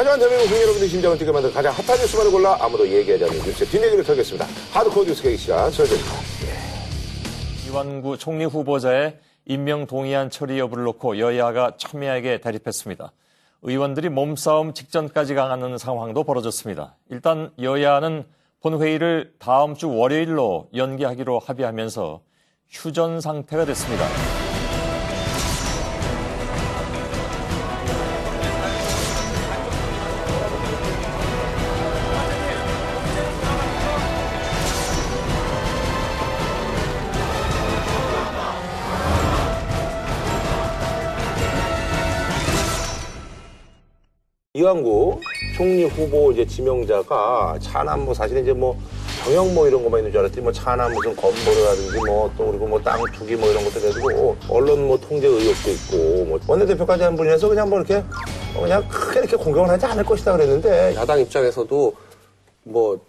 하지만 대한민국 국민 여러분의 심장을 뛰게 만든 가장 핫한 뉴스만을 골라 아무도 얘기하지 않는 뉴스의 뒷얘기를 털겠습니다. 하드코어 뉴스 계기 시간 설정입니다. 이완구 총리 후보자의 임명 동의안 처리 여부를 놓고 여야가 첨예하게 대립했습니다. 의원들이 몸싸움 직전까지 가는 상황도 벌어졌습니다. 일단 여야는 본회의를 다음 주 월요일로 연기하기로 합의하면서 휴전 상태가 됐습니다. 이완구 총리 후보 이제 지명자가 차남 뭐 사실 이제 뭐 경영 뭐 이런 것만 있는 줄 알았더니 뭐 차남 무슨 건보료라든지 뭐 또 그리고 뭐 땅 투기 뭐 이런 것도 해가지고 언론 뭐 통제 의혹도 있고 뭐 원내대표까지 한 분이라서 그냥 뭐 이렇게 어 그냥 크게 이렇게 공격을 하지 않을 것이다 그랬는데 야당 입장에서도 뭐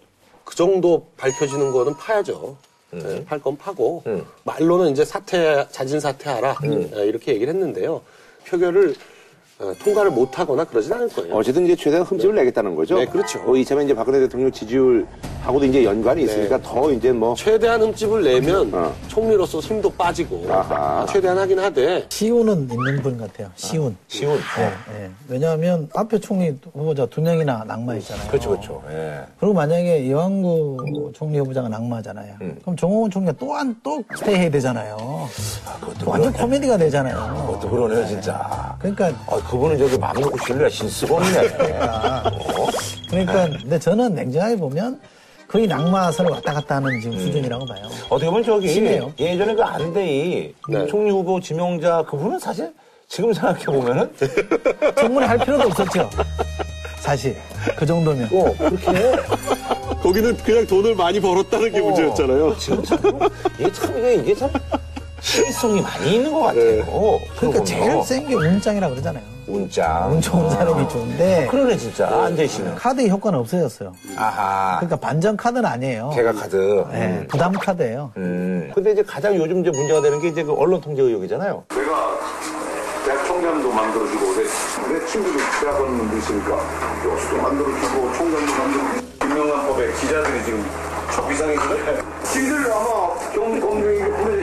그 정도 밝혀지는 거는 파야죠. 네, 팔건 파고 음. 말로는 이제 사퇴 자진 사퇴하라 네, 이렇게 얘기를 했는데요. 표결을 어, 통과를 못하거나 그러진 않을 거예요. 어쨌든 이제 최대한 흠집을 내겠다는 거죠. 네, 그렇죠. 어, 이참에 이제 박근혜 대통령 지지율하고도 이제 연관이 있으니까 더 이제 뭐 최대한 흠집을 내면 어. 총리로서 힘도 빠지고 아하. 최대한 하긴 하되 시운은 있는 분 같아요. 시운. 쉬운. 예, 예. 왜냐하면 앞에 총리 후보자 두 명이나 낙마했잖아요. 그렇죠, 그렇죠. 예. 그리고 만약에 이완구 총리 후보자가 낙마잖아요. 음. 그럼 정홍원 총리가 또한 또 스테이 해야 되잖아요. 그것도 완전 그러네. 코미디가 되잖아요. 그것도 그러네요, 진짜. 그러니까 아, 그분은 저기 마음 놓고 실내가 신쓰고있네. 그러니까 근데 저는 냉정하게 보면 거의 낙마선을 왔다 갔다 하는 지금 수준이라고 봐요. 어떻게 보면 저기 심해요. 예전에 그 안대희 네. 총리 후보 지명자 그분은 사실 지금 생각해 보면은 청문회 할 필요도 없었죠. 사실 그 정도면. 어 그렇게 거기는 그냥 돈을 많이 벌었다는 게 문제였잖아요. 지금 참 이게 참 이게 이게 참 시의성이 많이 있는 것 같아요. 네. 그러니까 제일. 센 게 운장이라고 그러잖아요. 운짱. 운 좋은 사람이 좋은데 그러네 진짜 안대희 씨는. 카드의 효과는 없어졌어요. 아하. 그러니까 반전 카드는 아니에요. 개가 카드. 네, 부담 카드예요. 음. 근데 이제 가장 요즘 이제 문제가 되는 게 이제 그 언론 통제 의혹이잖아요. 내가 대학 총장도 만들어주고 내, 내 친구도 대학원 놈도 있으니까 교수도 만들어주고 총장도 만들어주고 김명한 법에 기자들이 지금 초비상이거든 지들 아마 경, 검증이 보내주고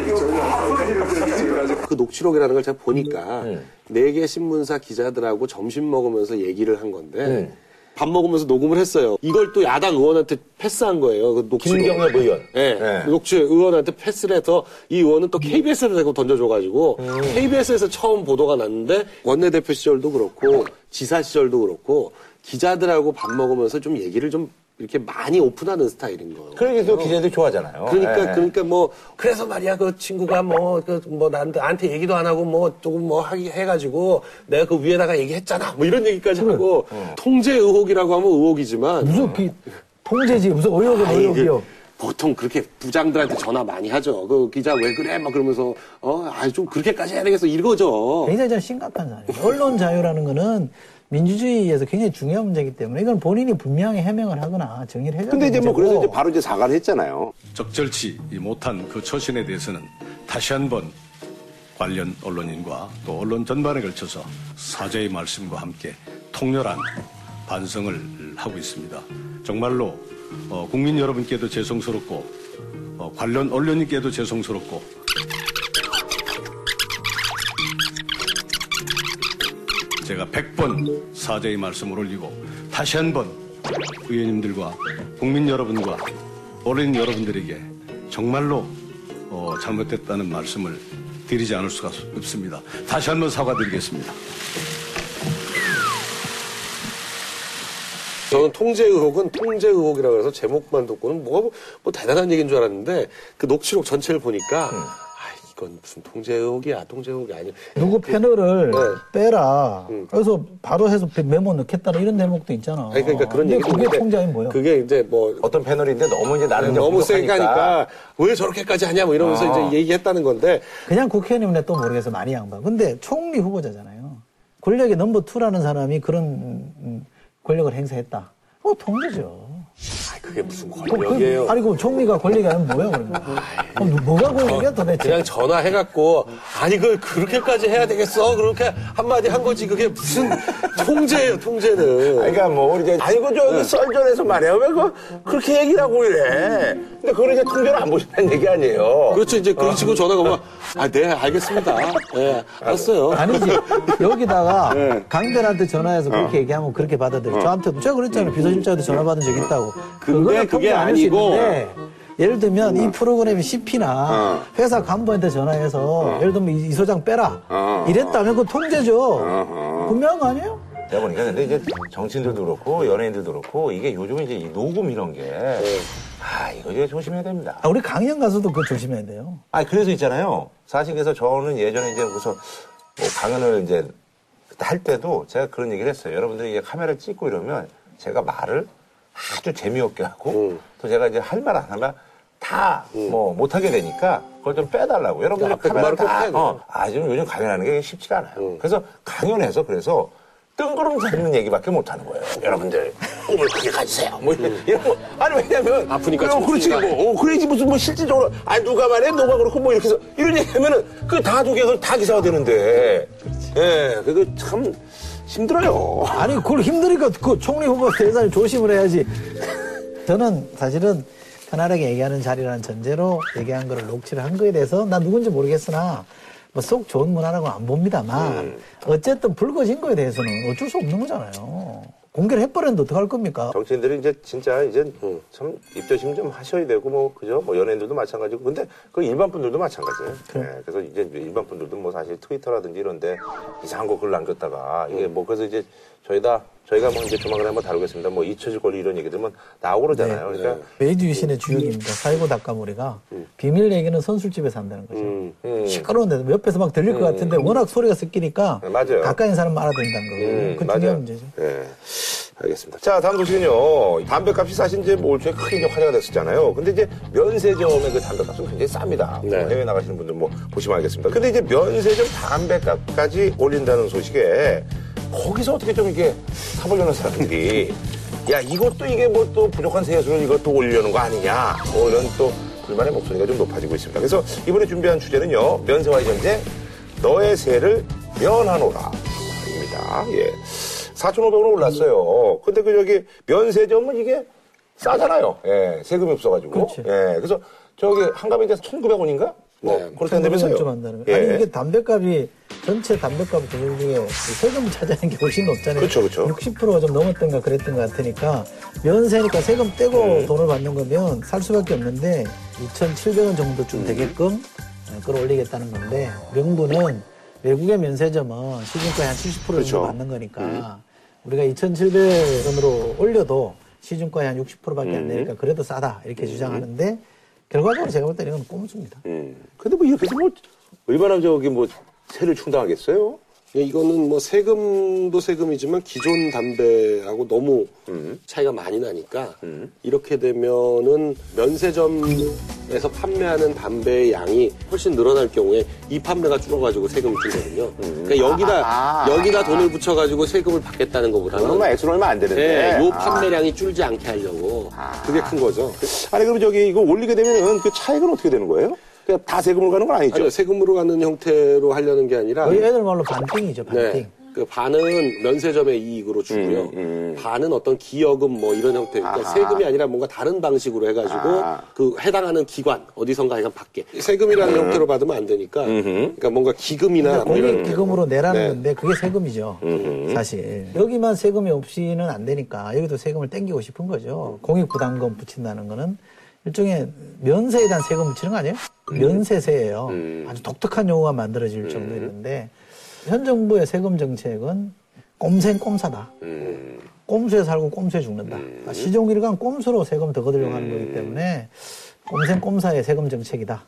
그 녹취록이라는 걸 제가 보니까 음. 네개 신문사 기자들하고 점심 먹으면서 얘기를 한 건데 음. 밥 먹으면서 녹음을 했어요. 이걸 또 야당 의원한테 패스한 거예요. 그 녹취록. 김경엽 의원. 네. 네. 녹취 의원한테 패스를 해서 이 의원은 또 KBS에다 대고 던져줘가지고 음. KBS에서 처음 보도가 났는데 원내대표 시절도 그렇고 지사 시절도 그렇고 기자들하고 밥 먹으면서 좀 얘기를 좀 이렇게 많이 오픈하는 스타일인 거예요. 그러니까 또 기자들이 좋아하잖아요. 그러니까 예. 그러니까 뭐 그래서 말이야 그 친구가 뭐그뭐 나한테 나한테 얘기도 안 하고 뭐 조금 뭐 하기 해가지고 내가 그 위에다가 얘기했잖아 뭐 이런 얘기까지 하고 어. 통제 의혹이라고 하면 의혹이지만 무슨 그 통제지 무슨 의혹은 아, 의혹이요. 보통 그렇게 부장들한테 전화 많이 하죠. 그 기자 왜 그래? 막 그러면서 어 아 좀 그렇게까지 해야 되겠어 이거죠. 굉장히 좀 심각한 사안이에요. 언론 자유라는 거는 민주주의에서 굉장히 중요한 문제이기 때문에 이건 본인이 분명히 해명을 하거나 정리를 해야 근데 이제 뭐 그래서 문제고 이제 바로 이제 사과를 했잖아요. 적절치 못한 그 처신에 대해서는 다시 한번 관련 언론인과 또 언론 전반에 걸쳐서 사죄의 말씀과 함께 통렬한 반성을 하고 있습니다. 정말로 어, 국민 여러분께도 죄송스럽고 어, 관련 언론인께도 죄송스럽고 제가 100번 사죄의 말씀을 올리고 다시 한 번 의원님들과 국민 여러분과 어린 여러분들에게 정말로 어, 잘못됐다는 말씀을 드리지 않을 수가 없습니다. 다시 한 번 사과드리겠습니다. 저는 통제 의혹은 통제 의혹이라고 해서 제목만 듣고는 뭐가 뭐, 뭐 대단한 얘기인 줄 알았는데 그 녹취록 전체를 보니까 음. 아 이건 무슨 통제 의혹이야 통제 의혹이 아니야. 누구 패널을 네. 빼라. 음. 그래서 바로 해서 메모 넣겠다는 이런 대목도 있잖아. 아니, 그러니까 그런 얘기도 그게 통제이 뭐야? 그게 이제 뭐 어떤 패널인데 너무 이제 나는 너무 세게. 하니까 왜 저렇게까지 하냐 뭐 이러면서 어. 이제 얘기했다는 건데 그냥 국회의원이면 또 모르겠어 많이 양반. 근데 총리 후보자잖아요. 권력의 넘버 투라는 사람이 그런 음, 권력을 행사했다. 어 통제죠. 그게 무슨 그- 그- 권력이에요. 아니, 그럼 총리가 권력이 아니면 뭐야, 그러면? 그럼 뭐가 권력이야, 도대체? 그냥 전화해갖고 아니 그걸 그렇게까지 해야 되겠어 그렇게 한마디 한 거지 그게 무슨 통제예요 통제는 그러니까 뭐 우리 이제 아이고 저기 썰전에서 말이야 왜 그, 그렇게 얘기를 하고 이래 근데 그걸 이제 통계를 안 보신다는 얘기 아니에요 그렇죠 이제 그런 식으로 전화가 오면 아 네 알겠습니다 예 알았어요 아니지. 여기다가 강변한테 전화해서 그렇게 얘기하면 그렇게 받아들여. 저한테도 제가 그랬잖아요. 비서실장한테 전화 받은 적 있다고. 근데 그거는 그게 아니고 예를 들면 이 프로그램이 CP나 회사 간부한테 전화해서 예를 들면 이, 이 소장 빼라. 이랬다면 그거 통제죠. 분명한 거 아니에요? 내가 보니까 근데 이제 정치인들도 그렇고 연예인들도 그렇고 이게 요즘 이제 이 녹음 이런 게 아, 이거 이제 조심해야 됩니다. 아, 우리 강연 가서도 그거 조심해야 돼요. 아, 그래서 있잖아요. 사실 그래서 저는 예전에 이제 무슨 뭐 강연을 이제 할 때도 제가 그런 얘기를 했어요. 여러분들이 이게 카메라를 찍고 이러면 제가 말을 아주 재미없게 하고 또 제가 이제 할 말 안 하면 다 뭐 못하게 되니까 그걸 좀 빼달라고. 그 카메라 말을 꼭 다. 어, 아, 지금 요즘 강연하는 게 쉽지가 않아요. 그래서 강연해서 그래서 뜬구름 잡는 얘기밖에 못 하는 거예요. 여러분들 꿈을 크게 가지세요. 뭐 이런, 이런 거. 아니 왜냐면 아프니까 그럼 그렇지. 뭐. 어, 그래야지 무슨 뭐 실질적으로 아니 누가 말해 누가 그렇고 뭐 이렇게 해서 이런 얘기 하면은 그 다 두개 그걸 다 기사가 되는데 예 그거 참 힘들어요 아니, 그걸 힘드니까 그 총리 후보 대사님 조심을 해야지. 저는 사실은 편안하게 얘기하는 자리라는 전제로 얘기한 거를 녹취를 한 거에 대해서 난 누군지 모르겠으나 뭐 속 좋은 문화라고는 안 봅니다만 어쨌든 불거진 거에 대해서는 어쩔 수 없는 거잖아요. 공개를 해버렸는데 어떡할 겁니까? 정치인들이 이제 진짜 이제 참 입조심 좀 하셔야 되고 뭐 그죠? 뭐 연예인들도 마찬가지고. 근데 그 일반 분들도 마찬가지예요. 예, 그래서 이제 일반 분들도 뭐 사실 트위터라든지 이런데 이상한 거 글 남겼다가 이게 뭐 그래서 이제 저희 다 저희가 뭐 이제 조만간에 한번 다루겠습니다 뭐 잊혀질 권리 이런 얘기들만 나오고 그러잖아요 그러니까 메이지 유신의 주역입니다. 사이고 다카모리가 비밀 얘기는 선술집에서 한다는 거죠. 음. 시끄러운데 옆에서 막 들릴 것 같은데 워낙 소리가 섞이니까 네, 맞아요. 가까이 있는 사람만 알아듣는다는 거예요. 음, 그. 중요한 문제죠. 예. 알겠습니다. 자, 다음 소식은요. 담배값이 사실 이제 뭐올 초에 크게 화제가 됐었잖아요. 근데 이제 면세점의 그 담배값은 굉장히 쌉니다. 네. 뭐 해외 나가시는 분들 뭐 보시면 알겠습니다. 근데 이제 면세점 담배값까지 올린다는 소식에 거기서 어떻게 좀 이게 사보려는 사람들이 야, 이것도 이게 뭐 또 부족한 세수를 이것도 올리려는 거 아니냐. 뭐 이런 또 불만의 목소리가 좀 높아지고 있습니다. 그래서 이번에 준비한 주제는요. 면세와의 전쟁, 너의 세를 면하노라. 입니다. 예. 4,500원 올랐어요. 근데 그 저기 면세점은 이게 싸잖아요. 예. 세금이 없어가지고. 그렇지. 예. 그래서 저기 한갑에 이제 1,900원인가? 뭐 네. 그렇게 한다면서요. 좀 한다는 예. 아니 이게 담배값이 전체 담배값 비율 중에 세금 차지하는 게 훨씬 높잖아요. 그렇죠, 그렇죠. 60%가 좀 넘었던가 그랬던 것 같으니까 면세니까 세금 떼고 음. 돈을 받는 거면 살 수밖에 없는데 2,700원 음. 정도쯤 되게끔 어, 끌어올리겠다는 건데 명분은 외국의 면세점은 시중가의 한 70% 정도 그렇죠. 받는 거니까 우리가 2,700원으로 올려도 시중가의 한 60%밖에 안 되니까 그래도 싸다 이렇게 주장하는데 결과적으로 제가 볼 때는 이건 꼼수입니다. 음. 근데 뭐 이렇게 해서 뭐 얼마나 저기 뭐 세를 충당하겠어요? 예, 이거는 뭐 세금도 세금이지만 기존 담배하고 너무 차이가 많이 나니까 이렇게 되면은 면세점에서 판매하는 담배의 양이 훨씬 늘어날 경우에 이 판매가 줄어가지고 세금이 줄거든요. 그러니까 여기다 여기다 돈을 붙여가지고 세금을 받겠다는 것보다는 얼마 액수는 얼마 안 되는데. 네, 요 판매량이 줄지 않게 하려고 그게 큰 거죠. 아니 그럼 저기 이거 올리게 되면은 그 차익은 어떻게 되는 거예요? 그냥 다 세금으로 가는 건 아니죠? 아니요, 세금으로 가는 형태로 하려는 게 아니라 거의 애들 말로 반띵이죠, 반띵. 네. 그 반은 면세점의 이익으로 주고요. 음, 반은 어떤 기여금 뭐 이런 형태. 그러니까 아하. 세금이 아니라 뭔가 다른 방식으로 해가지고 아. 그 해당하는 기관 어디선가 그냥 받게. 세금이라는 형태로 받으면 안 되니까. 그러니까 뭔가 기금이나 뭐 이런 공익 기금으로 내라는 네. 건데 그게 세금이죠. 사실 여기만 세금이 없이는 안 되니까 여기도 세금을 땡기고 싶은 거죠. 공익 부담금 붙인다는 거는 일종의 면세에 대한 세금 붙이는 거 아니에요? 면세세예요. 아주 독특한 용어가 만들어질 정도였는데 현 정부의 세금 정책은 꼼생 꼼사다. 꼼수에 살고 꼼수에 죽는다. 그러니까 시종일관 꼼수로 세금 더 거두려고 하는 거기 때문에 꼼생 꼼사의 세금 정책이다.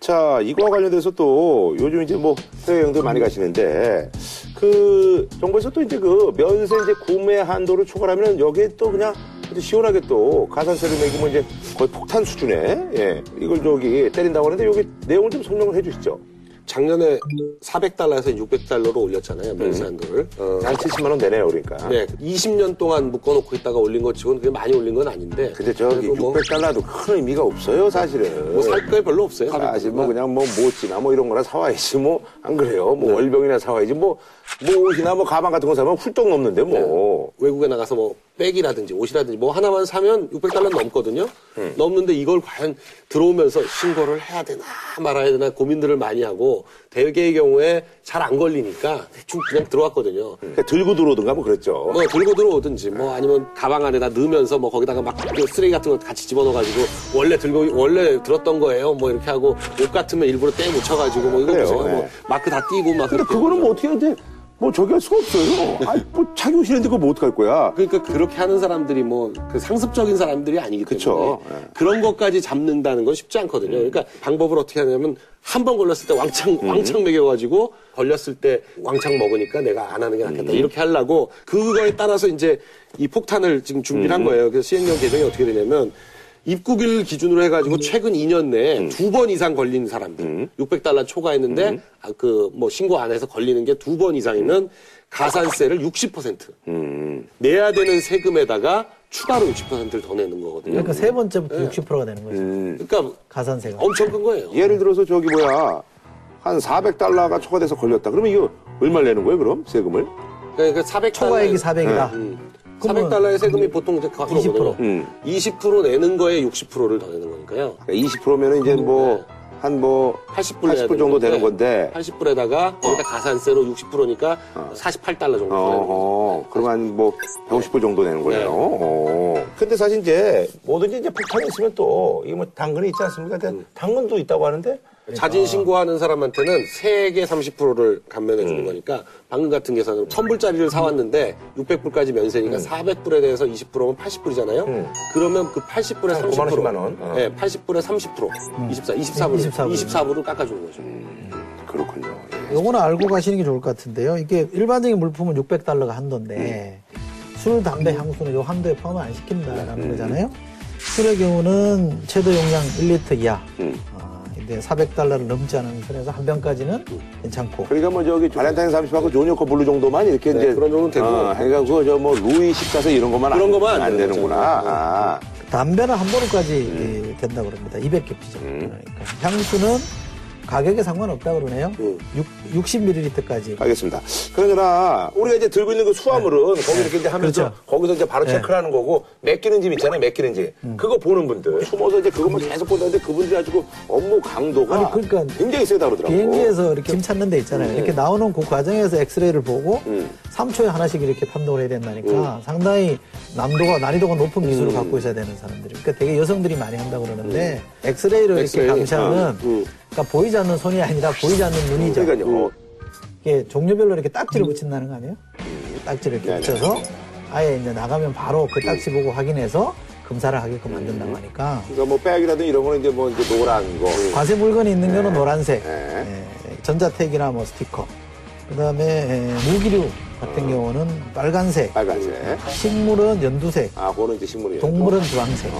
자, 이거와 관련돼서 또 요즘 이제 뭐 해외여행들 많이 가시는데 그 정부에서 또 이제 그 면세 이제 구매 한도를 초과하면 여기에 또 그냥 아주 시원하게 또 가산세를 매기면 이제 거의 폭탄 수준에 예, 이걸 저기 때린다고 하는데 여기 내용을 좀 설명을 해 주시죠. 작년에 400달러에서 600달러로 올렸잖아요. 면세 한도를. 어, 한 70만 원 되네요, 그러니까. 네, 20년 동안 묶어놓고 있다가 올린 것 치고는 그게 많이 올린 건 아닌데. 근데 저기 뭐, 600달러도 큰 의미가 없어요, 사실은. 뭐살 게 별로 없어요. 사실 뭐 그냥 뭐 모찌나 뭐 이런 거나 사와야지 뭐 안 그래요? 뭐 월병이나 사와야지 뭐, 뭐 옷이나 뭐 가방 같은 거 사면 훌쩍 넘는데 뭐. 외국에 나가서 뭐 백이라든지 옷이라든지 뭐 하나만 사면 600달러 넘거든요. 넘는데 이걸 과연 들어오면서 신고를 해야 되나 말아야 되나 고민들을 많이 하고 대개의 경우에 잘 안 걸리니까 대충 그냥 들어왔거든요. 그러니까 들고 들어오든가 뭐 그랬죠. 뭐 들고 들어오든지 뭐 아니면 가방 안에다 넣으면서 뭐 거기다가 막그 쓰레기 같은 거 같이 집어넣어가지고 원래 들고 원래 들었던 거예요 뭐 이렇게 하고 옷 같으면 일부러 떼 묻혀가지고 뭐 이거 네. 뭐 마크 다 띄고 막 근데 그거는 뭐 어떻게 하는데 뭐 저기 할 수가 없어요. 아니, 뭐 자기 옷이는데 그거 뭐 어떡할 거야. 그러니까 그렇게 하는 사람들이 뭐 그 상습적인 사람들이 아니기 때문에 그쵸. 예. 그런 것까지 잡는다는 건 쉽지 않거든요. 그러니까 방법을 어떻게 하냐면 한 번 걸렸을 때 왕창 음. 왕창 먹여가지고 걸렸을 때 왕창 먹으니까 내가 안 하는 게 음. 낫겠다 이렇게 하려고 그거에 따라서 이제 이 폭탄을 지금 준비를 음. 한 거예요. 그래서 시행령 개정이 어떻게 되냐면 입국일 기준으로 해가지고 최근 2년 내에 음. 두번 이상 걸린 사람들 600달러 초과했는데 음. 그뭐 신고 안 해서 걸리는 게 두 번 이상이면 가산세를 60% 음. 내야 되는 세금에다가 추가로 60%를 더 내는 거거든요. 그러니까 세 번째부터 60%가 되는 거죠. 그러니까 가산세가. 엄청 큰 거예요. 예를 들어서 저기 뭐야. 한 400달러가 초과돼서 걸렸다. 그러면 이거 얼마 내는 거예요, 그럼? 세금을? 그러니까 400달러. 초과액이 400이다. 음. 그러면 400달러의 세금이 보통 이제 그거거든요. 20%. 음. 20% 내는 거에 60%를 더 내는 거니까요. 그러니까 20%면은 이제 뭐, 한 뭐, 80불, 80불 정도 되는 건데. 80불에다가 거기다 가산세로 60%니까 48달러 정도 더 내는 거죠. 어, 그러면 뭐 150불 정도 내는 거예요. 네. 어. 근데 사실 이제 뭐든지 이제 폭탄이 있으면 또 이게 뭐 당근이 있지 않습니까? 음. 당근도 있다고 하는데 자진 신고하는 사람한테는 세액의 30%를 감면해 주는 거니까 방금 같은 계산으로 1000불짜리를 사왔는데 600불까지 면세니까 400불에 대해서 20%면 80불이잖아요. 그러면 그 80불에 한 30%. 9만 원, 10만 원. 어. 네, 80불에 30%. 24, 24불. 24불. 24불을 깎아주는 거죠. 그렇군요. 예. 요거는 알고 가시는 게 좋을 것 같은데요. 이게 일반적인 물품은 600달러가 한도인데 술, 담배, 향수는 요 한도에 포함을 안 시킨다라는 거잖아요. 술의 경우는 최대 용량 1리터 이하. 아, 근데 400달러를 넘지 않은 선에서 한 병까지는 괜찮고. 그러니까 뭐 저기 발렌타인 30하고 조니워커 블루 정도만 이렇게 네, 이제 그런 정도는 되고. 어, 그러니까 그거 저 뭐 루이 14세 이런 것만 그런 안, 것만 안안 되는 되는구나. 아. 담배는 한 보루까지 된다고 그럽니다. 200개비죠. 그러니까 향수는 가격에 상관없다 그러네요. 음. 6, 60ml까지. 알겠습니다. 그러나 우리가 이제 들고 있는 그 수화물은 거기 이렇게 이제 하면서 그렇죠. 거기서 이제 바로 네. 체크를 하는 거고 맡기는 짐 있잖아요. 맡기는 짐. 그거 보는 분들 숨어서 이제 그것만 계속 보는데 그분들이 아주 업무 강도가 아니, 그러니까 굉장히 세다 그러더라고. 비행기에서 이렇게 짐 찾는 데 있잖아요. 이렇게 나오는 그 과정에서 엑스레이를 보고 음. 3초에 하나씩 이렇게 판독을 해야 된다니까 상당히 난도가, 난이도가 높은 기술을 갖고 있어야 되는 사람들이. 그러니까 되게 여성들이 많이 한다고 그러는데 엑스레이를 이렇게 엑스레이. 감시하는 음, 음. 그러니까 보이지 않는 손이 아니라 보이지 않는 눈이죠. 그러니까요. 어, 이게 종류별로 이렇게 딱지를 붙인다는 거 아니에요? 딱지를 이렇게 네네. 붙여서 아예 이제 나가면 바로 그 딱지 보고 확인해서 검사를 하게끔 만든다고 하니까 그러니까 뭐 백이라든 이런 거는 이제 뭐 이제 노란 거. 과세 물건이 있는 거는 노란색, 네. 예, 전자택이나 뭐 스티커, 그 다음에 무기류 같은 경우는 빨간색, 빨간색. 식물은 연두색, 아, 그거는 이제 식물이에요. 동물은 주황색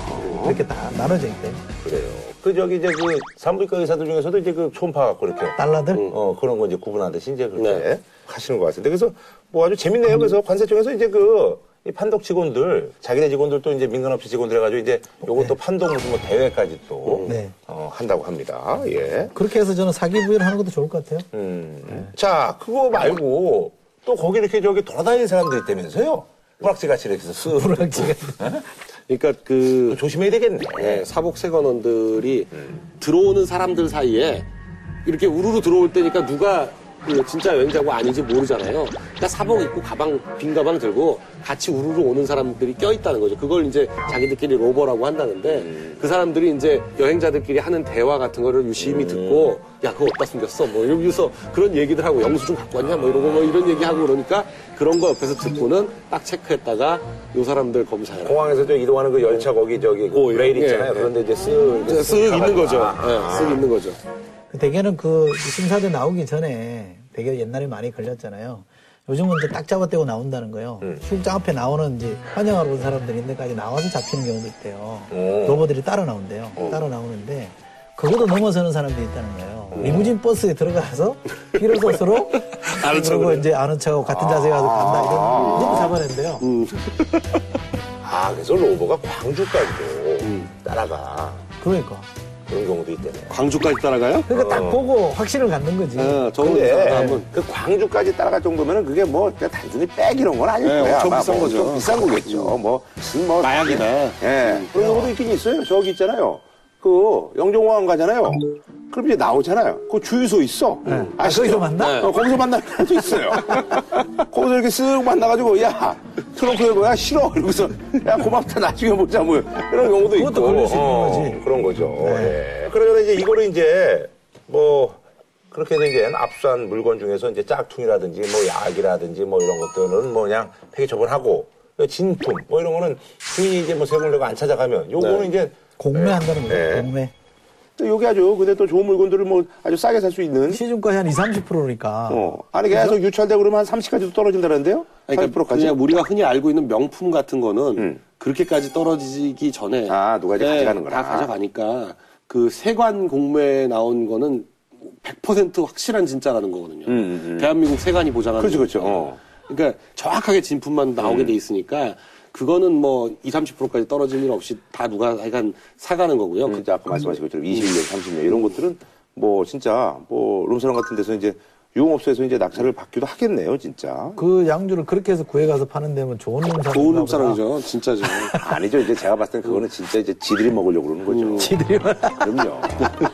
이렇게 다 나눠져 있대요. 그래요. 그 저기 이제 그 산부인과 의사들 중에서도 이제 그 초음파 갖고 이렇게 달러들 어 그런 거 이제 구분하듯이 이제 그렇게 네. 하시는 것 같은데 그래서 뭐 아주 재밌네요. 그래서 관세청에서 이제 그. 이 판독 직원들, 자기네 직원들도 이제 민간업체 직원들 해가지고 이제 요것도 판독 무슨 뭐 대회까지 또, 네. 어, 한다고 합니다. 예. 그렇게 해서 저는 사기 부여를 하는 것도 좋을 것 같아요. 음. 자, 그거 말고 또 거기 이렇게 저기 돌아다니는 사람들이 있다면서요? 뿌락지 같이 이렇게 해서 쓱. 불확지가 그러니까 그 조심해야 되겠네. 네, 사복 세관원들이 들어오는 사람들 사이에 이렇게 우르르 들어올 때니까 누가 그 진짜 여행자고 아닌지 모르잖아요. 그러니까 사복 입고 가방 빈 가방 들고 같이 우르르 오는 사람들이 껴 있다는 거죠. 그걸 이제 자기들끼리 로버라고 한다는데 그 사람들이 이제 여행자들끼리 하는 대화 같은 거를 유심히 듣고 야 그거 어디다 숨겼어? 뭐 이러면서 그런 얘기들 하고 영수증 갖고 왔냐? 뭐 이러고 뭐 이런 얘기 하고 그러니까 그런 거 옆에서 듣고는 딱 체크했다가 요 사람들 검사해라. 공항에서 저 이동하는 그 열차 거기 저기 그 레일 있잖아요. 예, 예. 그런데 이제 쓱. 이렇게 쓱 있는 거죠. 아, 예, 쓱 있는 거죠. 대개는 그 심사대 나오기 전에 되게 옛날에 많이 걸렸잖아요. 요즘은 이제 딱 잡아떼고 나온다는 거예요. 출장 앞에 나오는 이제 환영하러 온 사람들이 있는데까지 나와서 잡히는 경우도 있대요. 오. 로버들이 따라 나온대요. 따라 나오는데 그것도 넘어서는 사람들이 있다는 거예요. 리무진 버스에 들어가서 비로소스로 아는 그리고 이제 아는 척하고 같은 자세에 가서 간다 이런 너무 잡아낸대요. 음. 아, 그래서 로버가 광주까지도 따라가. 그러니까. 그런 경우도 있대네. 광주까지 따라가요? 그러니까 딱 보고 확신을 갖는 거지. 어, 저거 근데 한번 그 광주까지 따라갈 정도면은 그게 뭐 그냥 단순히 백 이런 건 아닐 네, 거야. 엄청 아마 비싼 뭐 거죠. 좀 비싼 거겠죠. 뭐 무슨 뭐 마약이다. 예. 그런 경우도 있긴 있어요. 저기 있잖아요. 그 영종공항 가잖아요. 그럼 이제 나오잖아요. 그 주유소 있어. 아, 거기서 만나? 어, 거기서 만나는 사람도 있어요. 거기서 이렇게 쓱 만나가지고, 야, 트렁크 열고, 야, 싫어. 이러고서, 야, 고맙다. 나중에 보자. 뭐, 이런 경우도 있고. 그것도 걸릴 수 있는 어, 거지. 네. 그런 거죠. 예. 그러면 이제 이거를 이제, 뭐, 그렇게 해서 이제 압수한 물건 중에서 이제 짝퉁이라든지 뭐 약이라든지 뭐 이런 것들은 뭐 그냥 폐기 처분하고 진품 뭐 이런 거는 주인이 이제 뭐 세금을 내고 안 찾아가면 요거는 네. 이제 공매한다는 거죠. 네. 공매. 또 요게 아주 근데 또 좋은 물건들을 뭐 아주 싸게 살 수 있는 시중가에 한 20, 30%니까. 어. 아니 계속 유찰되고 그러면 한 30까지도 떨어진다는데요? 그러니까 40%까지? 그냥 우리가 흔히 알고 있는 명품 같은 거는 음. 그렇게까지 떨어지기 전에 아, 누가 이제 네, 가져가는 거라. 다 가져가니까 그 세관 공매에 나온 거는 100% 확실한 진짜라는 거거든요. 음, 음, 음. 대한민국 세관이 보장하는 그렇죠, 그렇죠. 어. 그러니까 정확하게 진품만 나오게 돼 있으니까 그거는 뭐 20, 30%까지 떨어질 일 없이 다 누가 하여간 사가는 거고요. 그 진짜 아까 말씀하신 것처럼 21년, 30년 이런 것들은 뭐 진짜 뭐 룸사롱 같은 데서 이제 유흥업소에서 이제 낙찰을 받기도 하겠네요, 진짜. 그 양주를 그렇게 해서 구해가서 파는 데면 좋은 놈사람. 좋은 놈사람이죠. 진짜죠. 아니죠. 이제 제가 봤을 땐 그거는 진짜 이제 지들이 먹으려고 그러는 거죠. 지들이 그럼요.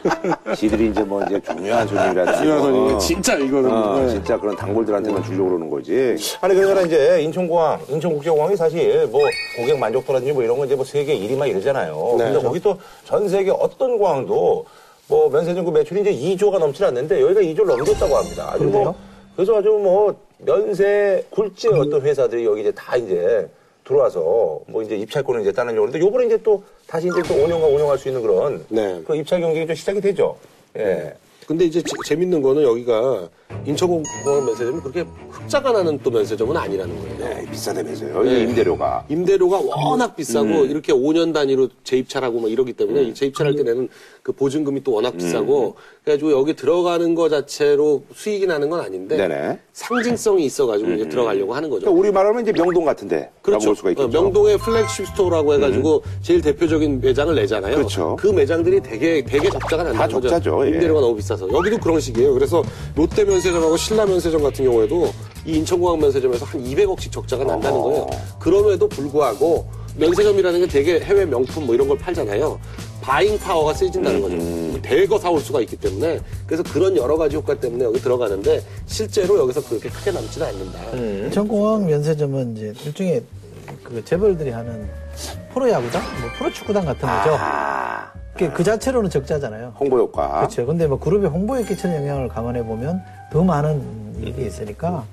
지들이 이제 뭐 이제 중요한 손님이라든지. 중요한 뭐, 손님이 어. 진짜 이거는 어, 네. 진짜 그런 단골들한테만 주려고 그러는 거지. 아니, 그러나 이제 인천공항, 인천국제공항이 사실 뭐 고객 만족도라든지 뭐 이런 건 이제 뭐 세계 1위만 이러잖아요. 네. 근데 거기 또 전 세계 어떤 공항도 뭐 면세점구 매출이 이제 2조가 넘지 않는데 여기가 2조를 넘겼다고 합니다. 아주 뭐? 그래서 아주 뭐 면세 굴지의 어떤 회사들이 여기 이제 다 이제 들어와서 뭐 이제 입찰권을 이제 따내려고 하는데 요번에 이제 또 다시 이제 또 5년간 운영할 수 있는 그런 네. 그 입찰 경쟁이 좀 시작이 되죠. 예. 근데 이제 재- 재밌는 거는 여기가 인천공항 면세점이 그렇게 흑자가 나는 또 면세점은 아니라는 거예요. 네, 비싸다면서요. 네. 이 임대료가. 임대료가 워낙 비싸고 이렇게 5년 단위로 재입찰하고 뭐 이러기 때문에 이 재입찰할 때 내는 그 보증금이 또 워낙 비싸고 그래가지고 여기 들어가는 거 자체로 수익이 나는 건 아닌데 네네. 상징성이 있어가지고 이제 들어가려고 하는 거죠. 그러니까 우리 말하면 이제 명동 같은데. 그렇죠. 볼 수가 있겠죠. 음. 어, 명동의 flagship store라고 해가지고 제일 대표적인 매장을 내잖아요. 그렇죠. 그 매장들이 되게 되게 적자가 난다는 다 거죠. 적자죠, 예. 임대료가 너무 비싸서 여기도 그런 식이에요. 그래서 롯데 면 세점하고 신라 면세점 같은 경우에도 이 인천공항 면세점에서 한 200억씩 적자가 난다는. 거예요. 그럼에도 불구하고 면세점이라는 게 되게 해외 명품 뭐 이런 걸 팔잖아요. 바잉 파워가 세진다는 거죠. 음. 대거 사올 수가 있기 때문에 그래서 그런 여러 가지 효과 때문에 여기 들어가는데 실제로 여기서 그렇게 크게 남지는 않는다. 음. 인천공항 면세점은 이제 일종의 그 재벌들이 하는 프로야구장, 뭐 프로축구단 같은 거죠. 아, 그, 그 자체로는 적자잖아요. 홍보 효과. 그렇죠. 근데 뭐 그룹의 홍보에 끼치는 영향을 감안해 보면 더 많은 일이 있으니까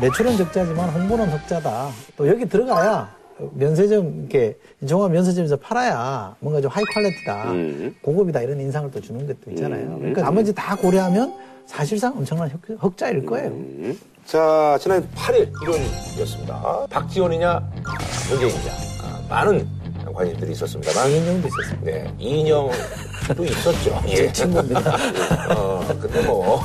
매출은 적자지만 홍보는 흑자다. 또 여기 들어가야 면세점 이렇게 인천공항 면세점에서 팔아야 뭔가 좀 high quality다, 음. 고급이다 이런 인상을 또 주는 것도 있잖아요. 그러니까 나머지 다 고려하면 사실상 엄청난 흑, 흑자일 거예요. 음. 자, 지난 8일 일요일이었습니다. 박지원이냐, 문재인이냐. 아, 많은 관심들이 있었습니다만. 이인용도 있었습니다. 네, 이인영도 있었죠. 예. 제 친구입니다. 어, 근데 뭐.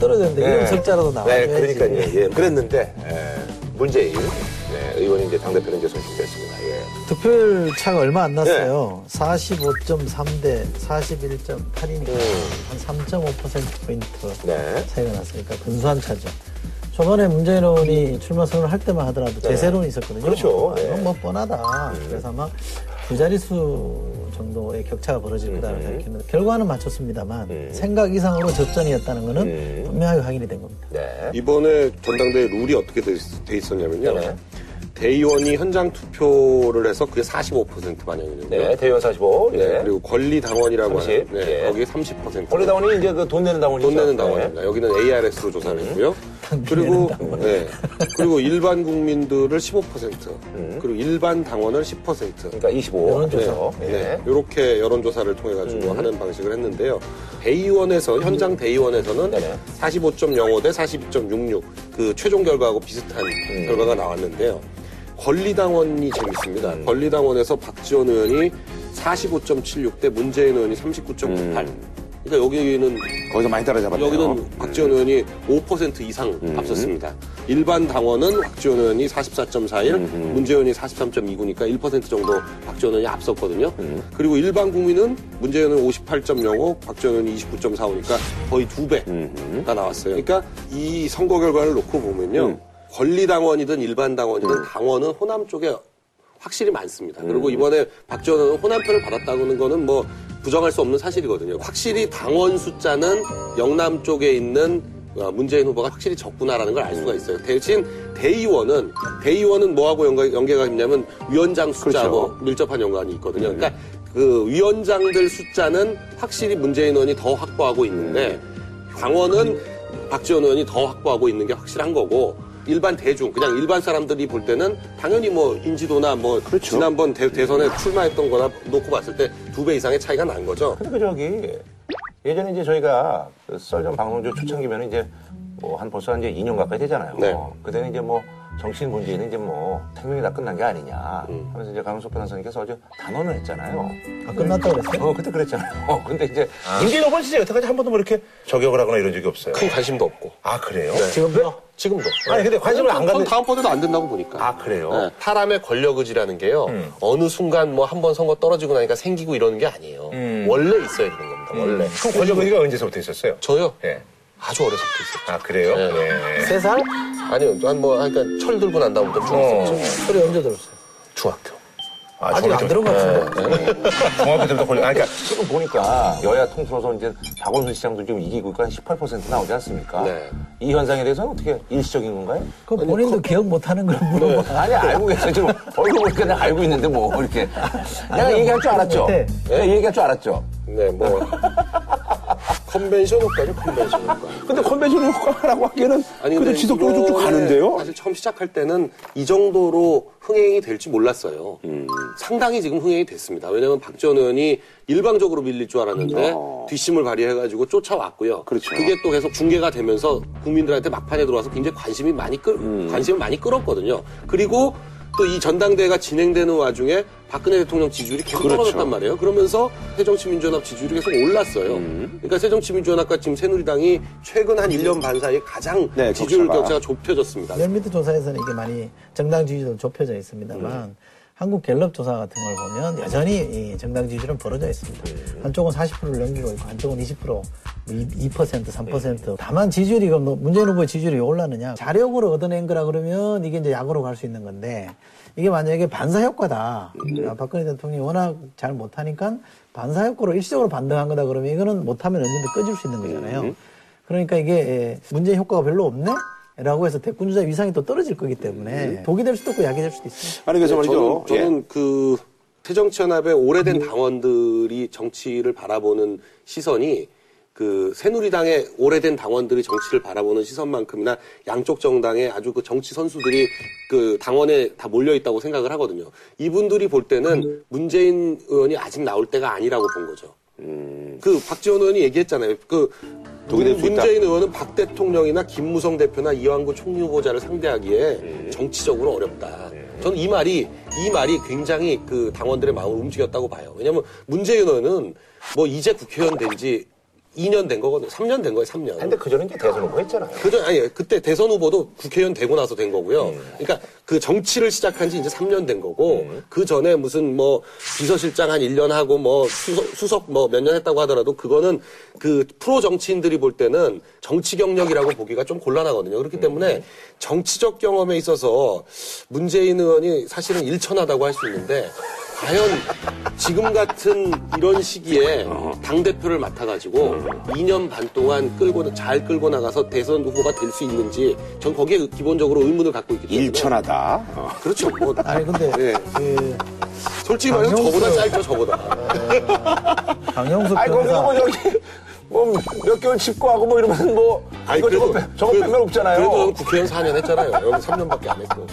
떨어졌는데 이름 석자라도 나와야지. 네, 그러니까요. 예, 그랬는데, 예, 문재인 네, 의원이 이제 당대표로 이제 선출됐습니다. 예. 득표율 차가 얼마 안 났어요. 네. 45.3대 41.8이니까 음. 한 3.5%포인트 네. 차이가 났으니까 근소한 차죠. 초반에 문재인 의원이 출마 선언을 할 때만 하더라도 제세론이 있었거든요. 그렇죠. 아, 이건 네. 뭐 뻔하다. 그래서 아마 두 자릿수 정도의 격차가 벌어질 거다라고 생각했는데 결과는 맞췄습니다만 음. 생각 이상으로 접전이었다는 것은 음. 분명하게 확인이 된 겁니다. 네. 이번에 전당대회 룰이 어떻게 돼, 있- 있었냐면요. 네네. 대의원이 현장 투표를 해서 그게 45% 반영이는데요. 네, 대의원 45. 네, 예. 그리고 권리당원이라고 30, 하는 네, 예. 거기에 30%. 권리당원이 이제 그 돈 내는 당원이죠. 돈 내는 네. 당원입니다. 여기는 ARS로 조사를 했고요. 그리고 네. 그리고 일반 국민들을 15%, 그리고 일반 당원을 10%. 그러니까 25. 여론조사. 네. 네. 이렇게 여론조사를 통해 가지고 하는 방식을 했는데요. 대의원에서 현장 대의원에서는 네네. 45.05 대 42.66 그 최종 결과하고 비슷한 결과가 나왔는데요. 권리당원이 재밌습니다. 권리당원에서 박지원 의원이 45.76 대 문재인 의원이 39.98. 그러니까 여기는 거기서 많이 따라잡았네요. 여기는 박지원 의원이 5% 이상 앞섰습니다. 일반 당원은 박지원 의원이 44.41, 문재인 의원이 43.29니까 1% 정도 박지원 의원이 앞섰거든요. 그리고 일반 국민은 문재인 의원은 58.05, 박지원 의원이 29.45니까 거의 두 배가 나왔어요. 그러니까 이 선거 결과를 놓고 보면요. 권리당원이든 일반 당원이든 당원은 호남 쪽에 확실히 많습니다. 그리고 이번에 박지원 의원은 호남표를 받았다는 거는 뭐 부정할 수 없는 사실이거든요. 확실히 당원 숫자는 영남 쪽에 있는 어, 문재인 후보가 확실히 적구나라는 걸 알 수가 있어요. 대신 대의원은 대의원은 뭐하고 연관, 연계가 있냐면 위원장 숫자하고 밀접한 연관이 있거든요. 그러니까 그 위원장들 숫자는 확실히 문재인 의원이 더 확보하고 있는데 당원은 박지원 의원이 더 확보하고 있는 게 확실한 거고 일반 대중 그냥 일반 사람들이 볼 때는 당연히 뭐 인지도나 뭐 지난번 대, 대선에 출마했던 거나 놓고 봤을 때 두 배 이상의 차이가 난 거죠. 근데 그 저기 예전에 이제 저희가 그 썰전 방송주 초창기면 이제 뭐 한 벌써 한 이제 2년 가까이 되잖아요. 네. 그때는 이제 뭐 정치인 문제는 이제 뭐 생명이 다 끝난 게 아니냐 하면서 이제 강원석 변호사님께서 어제 단언을 했잖아요. 아, 끝났다고 그랬어요? 어 그때 그랬잖아요. 어, 근데 이제 문재인 후보는 진짜 여태까지 한 번도 뭐 이렇게 저격을 하거나 이런 적이 없어요. 큰 관심도 없고 아 그래요? 지금도? 지금도. 아니 근데 관심을 안 갖는 다음번에도 안 된다고 보니까. 아 그래요? 네. 사람의 권력 의지라는 게요. 어느 순간 뭐 한 번 선거 떨어지고 나니까 생기고 이러는 게 아니에요. 원래 있어야 되는 겁니다. 원래. 그럼 권력 의지가 언제서부터 있었어요? 저요? 예. 아주 어려서부터 있었죠. 아 그래요? 네. 예. 세 살? 아니요, 한 뭐, 그러니까 철 들고 난 다음부터 쭉 있었죠. 소리 언제 들었어요? 중학교. 아, 아직 안 들은 것 같은데. 중학교 때부터 권력. 아, 그러니까 지금 보니까 여야 통틀어서 이제 박원순 시장도 지금 이기고 있고 한 18% 나오지 않습니까? 네. 이 현상에 대해서는 어떻게 일시적인 건가요? 그 본인도 기억 못하는 걸 물어봐. 아니 알고 계세요. 지금 얼굴 보니까 내가 알고 있는데 뭐 이렇게. 내가 얘기할 줄 알았죠. 네. 네, 얘기할 줄 알았죠. 네, 뭐. 컨벤션 효과죠, 컨벤션 효과. 근데 컨벤션 효과라고 하기에는 아니, 그래도 근데 지속적으로 쭉쭉 가는데요? 사실 처음 시작할 때는 이 정도로 흥행이 될지 몰랐어요. 음. 상당히 지금 흥행이 됐습니다. 왜냐하면 박지원 의원이 일방적으로 밀릴 줄 알았는데 뒷심을 발휘해가지고 쫓아왔고요. 어. 그렇죠. 게또 계속 중계가 되면서 국민들한테 막판에 들어와서 굉장히 관심이 많이 끌, 음. 관심을 많이 끌었거든요. 그리고 또 이 전당대회가 진행되는 와중에 박근혜 대통령 지지율이 계속 그렇죠. 떨어졌단 말이에요. 그러면서 새정치민주연합 지지율이 계속 올랐어요. 음. 그러니까 새정치민주연합과 지금 새누리당이 최근 한 1년 반 사이에 가장 네, 지지율 격차가. 좁혀졌습니다. 멜미트 조사에서는 이게 많이 정당 지지도 좁혀져 있습니다만 한국 갤럽 조사 같은 걸 보면 여전히 이 정당 지지율은 벌어져 있습니다. 한쪽은 40%를 넘기고 있고 한쪽은 20%, 2%, 3%. 다만 지지율이 그럼 뭐 문재인 후보의 지지율이 왜 올랐느냐? 자력으로 얻어낸 거라 그러면 이게 이제 약으로 갈 수 있는 건데 이게 만약에 반사 효과다. 아, 박근혜 대통령이 워낙 잘 못하니까 반사 효과로 일시적으로 반등한 거다 그러면 이거는 못하면 언제든 꺼질 수 있는 거잖아요. 그러니까 이게 예, 문재인 효과가 별로 없네? 라고 해서 대권주자 위상이 또 떨어질 거기 때문에 독이 될 수도 있고 약이 될 수도 있어요. 아니 그래서 네, 말이죠. 저는, 저는 예. 그 새정치연합의 오래된 당원들이 정치를 바라보는 시선이 그 새누리당의 오래된 당원들이 정치를 바라보는 시선만큼이나 양쪽 정당의 아주 그 정치 선수들이 그 당원에 다 몰려 있다고 생각을 하거든요. 이분들이 볼 때는 문재인 의원이 아직 나올 때가 아니라고 본 거죠. 그 박지원 의원이 얘기했잖아요. 그 독이 될 수 있다. 문재인 의원은 박 대통령이나 김무성 대표나 이완구 총리 후보자를 상대하기에 정치적으로 어렵다. 저는 이 말이 이 말이 굉장히 그 당원들의 마음을 움직였다고 봐요. 왜냐하면 문재인 의원은 뭐 이제 국회의원 된지 2년 된 거거든요. 3년 된 거예요. 3년. 근데 그 전에 이제 대선 후보 했잖아요. 그전 아니 그때 대선 후보도 국회의원 되고 나서 된 거고요. 그러니까 그 정치를 시작한 지 이제 3년 된 거고 그 전에 무슨 뭐 비서실장 한 1년 하고 뭐 수석, 뭐 몇 년 했다고 하더라도 그거는 그 프로 정치인들이 볼 때는 정치 경력이라고 보기가 좀 곤란하거든요. 그렇기 때문에 정치적 경험에 있어서 문재인 의원이 사실은 일천하다고 할 수 있는데 과연 지금 같은 이런 시기에 당대표를 맡아가지고 2년 반 동안 끌고, 잘 끌고 나가서 대선 후보가 될 수 있는지 전 거기에 기본적으로 의문을 갖고 있기 때문에. 일천하다. 어. 그렇죠. 뭐, 아니 근데 네. 그 솔직히 말해서 저보다 짧죠, 저보다. 강영수 아니 거기서 뭐 변호사 저기 뭐몇 개월 집고 하고 뭐 이러면 뭐 이거 저거 빼- 저거 그래도- 빼면 없잖아요. 그래도 국회의원 4년 했잖아요. 여기 3년밖에 안 했고.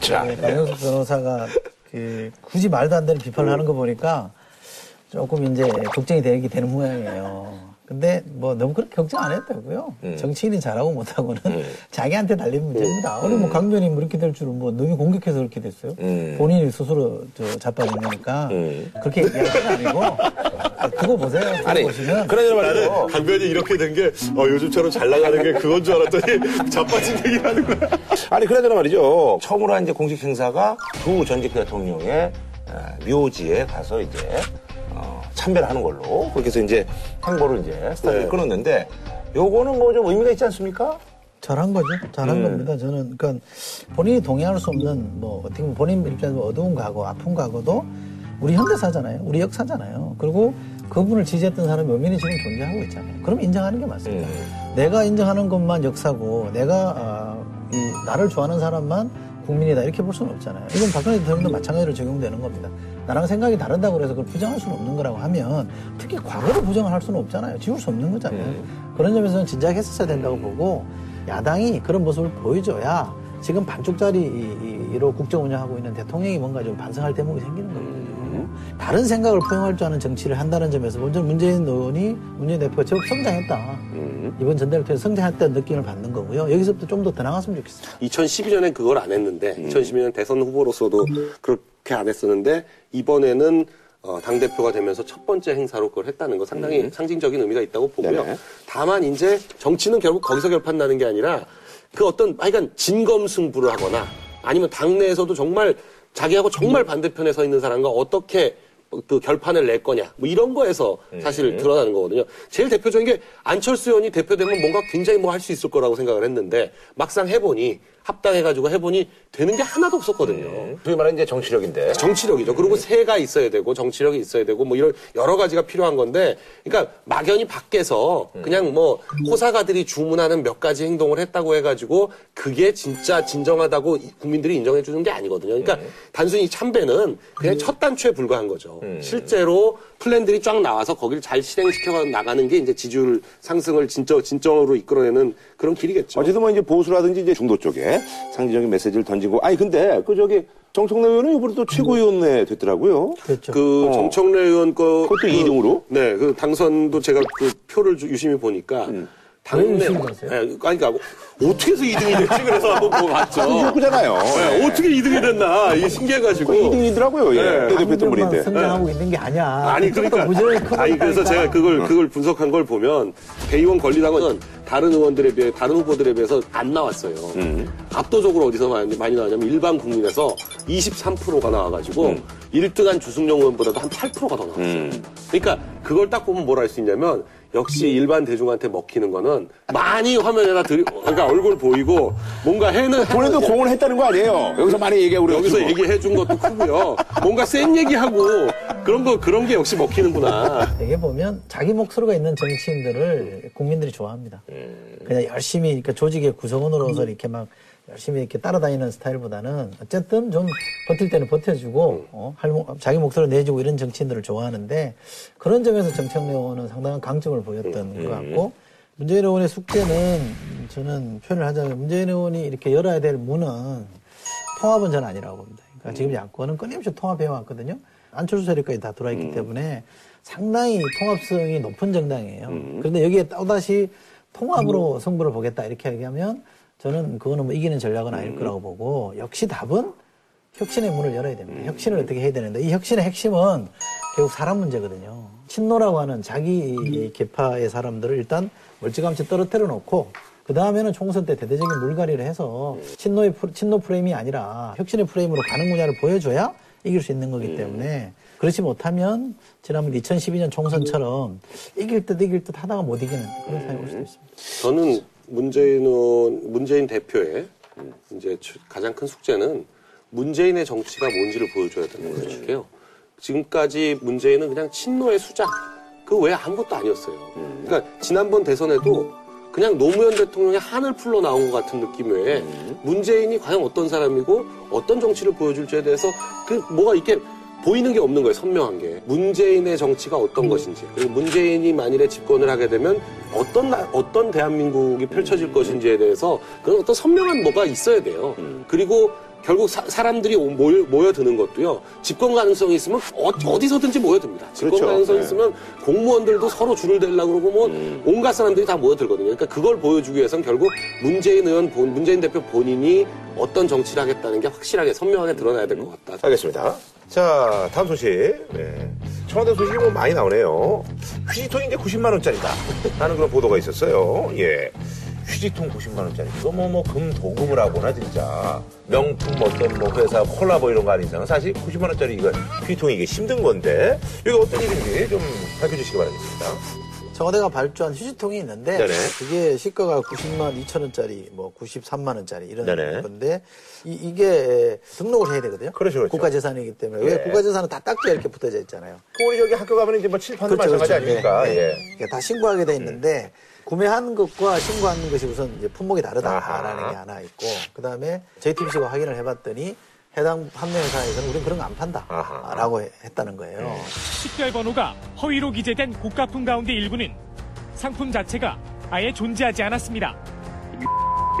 자, 네, 강영수 변호사가 그 굳이 말도 안 되는 비판을 하는 거 보니까 조금 이제 걱정이 되게 되는 모양이에요. 근데 뭐 너무 그렇게 걱정 안 했다고요. 정치인이 잘하고 못하고는 자기한테 달린 문제입니다. 오늘 뭐 강변이 뭐 이렇게 될 줄은 뭐 너무 공격해서 그렇게 됐어요. 본인이 스스로 저 자빠진 거니까 그렇게 얘기할 건 아니고 그거 보세요. 그거 아니, 보시면 그러냐 말이죠. 당변이 이렇게 된 게 어, 요즘처럼 잘 나가는 게 그건 줄 알았더니 자빠진 얘기를 하는 거야. 아니, 그러잖아 말이죠. 처음으로 한 이제 공식 행사가 두 전직 대통령의 어, 묘지에 가서 이제, 어, 참배를 하는 걸로. 그렇게 해서 이제 행보를 이제 스타트를 네. 끊었는데, 요거는 뭐 좀 의미가 있지 않습니까? 잘한 거죠. 잘한 겁니다. 저는 그러니까 본인이 동의할 수 없는 뭐 어떻게 보면 본인 입장에서 어두운 과거, 아픈 과거도 우리 현대사잖아요. 우리 역사잖아요. 그리고 그분을 지지했던 사람이 엄연히 지금 존재하고 있잖아요. 그럼 인정하는 게 맞습니다. 내가 인정하는 것만 역사고 내가 아, 이 나를 좋아하는 사람만 국민이다 이렇게 볼 수는 없잖아요. 이건 박근혜 대통령도 마찬가지로 적용되는 겁니다. 나랑 생각이 다르다고 그래서 그걸 부정할 수는 없는 거라고 하면 특히 과거를 부정을 할 수는 없잖아요. 지울 수 없는 거잖아요. 그런 점에서는 진작 했었어야 된다고 보고 야당이 그런 모습을 보여줘야 지금 반쪽짜리로 국정 운영하고 있는 대통령이 뭔가 좀 반성할 대목이 생기는 거거든요. 다른 생각을 포용할 줄 아는 정치를 한다는 점에서 먼저 문재인 의원이 문재인 대표가 제법 성장했다. 이번 전대를 통해서 성장했다는 느낌을 받는 거고요. 여기서부터 좀 더 더 나갔으면 좋겠어요. 2012년엔 그걸 안 했는데 2012년 대선 후보로서도 그렇게 안 했었는데 이번에는 어, 당대표가 되면서 첫 번째 행사로 그걸 했다는 거 상당히 상징적인 의미가 있다고 보고요. 네네. 다만 이제 정치는 결국 거기서 결판나는 게 아니라 그 어떤 하여간 진검승부를 하거나 아니면 당내에서도 정말 자기하고 정말 반대편에 서 있는 사람과 어떻게 그 결판을 낼 거냐. 뭐 이런 거에서 사실 드러나는 거거든요. 제일 대표적인 게 안철수 의원이 대표되면 뭔가 굉장히 뭐 할 수 있을 거라고 생각을 했는데 막상 해보니 합당해가지고 해보니 되는 게 하나도 없었거든요. 소위 말하는 이제 정치력인데. 정치력이죠. 그리고 새가 있어야 되고 정치력이 있어야 되고 뭐 이런 여러 가지가 필요한 건데, 그러니까 막연히 밖에서 그냥 뭐 호사가들이 주문하는 몇 가지 행동을 했다고 해가지고 그게 진짜 진정하다고 국민들이 인정해 주는 게 아니거든요. 그러니까 단순히 참배는 그냥 첫 단추에 불과한 거죠. 실제로 플랜들이 쫙 나와서 거기를 잘 실행시켜 나가는 게 이제 지지율 상승을 진짜 진정으로 이끌어내는 그런 길이겠죠. 어쨌든 뭐 이제 보수라든지 이제 중도 쪽에 상징적인 메시지를 던지고 아니 근데 그 저기 정청래 의원은 이번에 또 최고위원회 됐더라고요. 됐죠. 그 어. 정청래 의원 거 그것도 그, 이등으로 네, 그 당선도 제가 그 표를 주- 유심히 보니까 유심히 보세요? 네, 아니 그러니까 어떻게 해서 2등이 됐지 그래서 한번 보고 봤죠. 지역구잖아요. 네, 어떻게 2등이 됐나 이게 신기해가지고 2등이더라고요. 예. 네. 때 대표 당들만 때문인데. 성장하고 있는 게 아니야. 아니 그러니까 아니 그래서 있다니까. 제가 그걸 그걸 분석한 걸 보면 대의원 권리당은 다른 의원들에 비해 다른 후보들에 비해서 안 나왔어요. 압도적으로 어디서 많이, 많이 나왔냐면 일반 국민에서 23%가 나와가지고 1등한 주승용 의원보다도 한 8%가 더 나왔어요. 그러니까 그걸 딱 보면 뭘 알 수 있냐면 역시 일반 대중한테 먹히는 거는 많이 화면에다 들이 그러니까 얼굴 보이고 뭔가 해는 본인도 공을 했다는 거 아니에요. 여기서 많이 얘기하고 그래. 여기서 얘기해 준 것도 크고요. 뭔가 센 얘기하고 그런 거 그런 게 역시 먹히는구나. 되게 보면 자기 목소리가 있는 정치인들을 국민들이 좋아합니다. 그냥 열심히 그러니까 조직의 구성원으로서 이렇게 막 열심히 이렇게 따라다니는 스타일보다는 어쨌든 좀 버틸 때는 버텨주고 어, 할 목- 자기 목소리를 내주고 이런 정치인들을 좋아하는데 그런 점에서 정청래 의원은 상당한 강점을 보였던 것 같고 문재인 의원의 숙제는 저는 표현을 하자면 문재인 의원이 이렇게 열어야 될 문은 통합은 저는 아니라고 봅니다. 그러니까 지금 야권은 끊임없이 통합해 왔거든요. 안철수 세력까지 다 들어와 있기 때문에 상당히 통합성이 높은 정당이에요. 그런데 여기에 또다시 통합으로 승부를 보겠다 이렇게 얘기하면 저는 그거는 뭐 이기는 전략은 아닐 거라고 보고 역시 답은 혁신의 문을 열어야 됩니다. 혁신을 어떻게 해야 되는데 이 혁신의 핵심은 결국 사람 문제거든요. 친노라고 하는 자기 이 계파의 사람들을 일단 멀찌감치 떨어뜨려 놓고 그 다음에는 총선 때 대대적인 물갈이를 해서 친노의 프레- 친노 프레임이 아니라 혁신의 프레임으로 가는 분야를 보여줘야 이길 수 있는 거기 때문에 그렇지 못하면 지난번 2012년 총선처럼 이길 듯 이길 듯 하다가 못 이기는 그런 상황이 올 수도 있습니다. 저는 문재인 의원, 문재인 대표의 이제 추- 가장 큰 숙제는 문재인의 정치가 뭔지를 보여줘야 되는 거예요. 이게요. 지금까지 문재인은 그냥 친노의 수작 그 외에 아무것도 아니었어요. 그러니까 지난번 대선에도 그냥 노무현 대통령의 한을 풀러 나온 것 같은 느낌 외에 문재인이 과연 어떤 사람이고 어떤 정치를 보여줄지에 대해서 그 뭐가 이렇게 보이는 게 없는 거예요, 선명한 게. 문재인의 정치가 어떤 것인지, 그리고 문재인이 만일에 집권을 하게 되면 어떤, 나- 어떤 대한민국이 펼쳐질 것인지에 대해서 그런 어떤 선명한 뭐가 있어야 돼요. 그리고 결국 사, 람들이 모여, 모여드는 것도요, 집권 가능성이 있으면 어, 디서든지 모여듭니다. 집권 그렇죠. 가능성이 네. 있으면 공무원들도 서로 줄을 대려고 그러고 뭐 온갖 사람들이 다 모여들거든요. 그러니까 그걸 보여주기 위해서는 결국 문재인 의원, 본, 문재인 대표 본인이 어떤 정치를 하겠다는 게 확실하게 선명하게 드러나야 될 것 같다. 알겠습니다. 자, 다음 소식. 네. 청와대 소식이 뭐 많이 나오네요. 휴지통이 이제 90만 원짜리다 하는 그런 보도가 있었어요. 예. 휴지통 90만 원짜리. 이거 뭐, 뭐, 금 도금을 하거나 진짜. 명품 어떤 뭐 회사 콜라보 이런 거 아닌 이상은 사실 90만 원짜리 이거 휴지통이 이게 힘든 건데, 이거 어떤 일인지 좀 밝혀주시기 바라겠습니다. 청와대가 발주한 휴지통이 있는데 네네. 그게 시가가 90만 2천 원짜리, 뭐 93만 원짜리 이런 네네. 건데 이, 게 등록을 해야 되거든요. 그렇죠, 그렇죠. 국가재산이기 때문에 예. 왜 국가재산은 다 딱지가 이렇게 붙어져 있잖아요. 그 우리 저기 학교 가면 이제 뭐 칠판도 마찬가지 아닙니까? 예, 예. 이게 다 신고하게 돼 있는데 구매한 것과 신고하는 것이 우선 이제 품목이 다르다라는 아하. 게 하나 있고 그 다음에 JTBC가 확인을 해봤더니 해당 판매 회사에서는 우리는 그런 거안 아하. 판다라고 했다는 거예요. 식별 번호가 허위로 기재된 고가품 가운데 일부는 상품 자체가 아예 존재하지 않았습니다.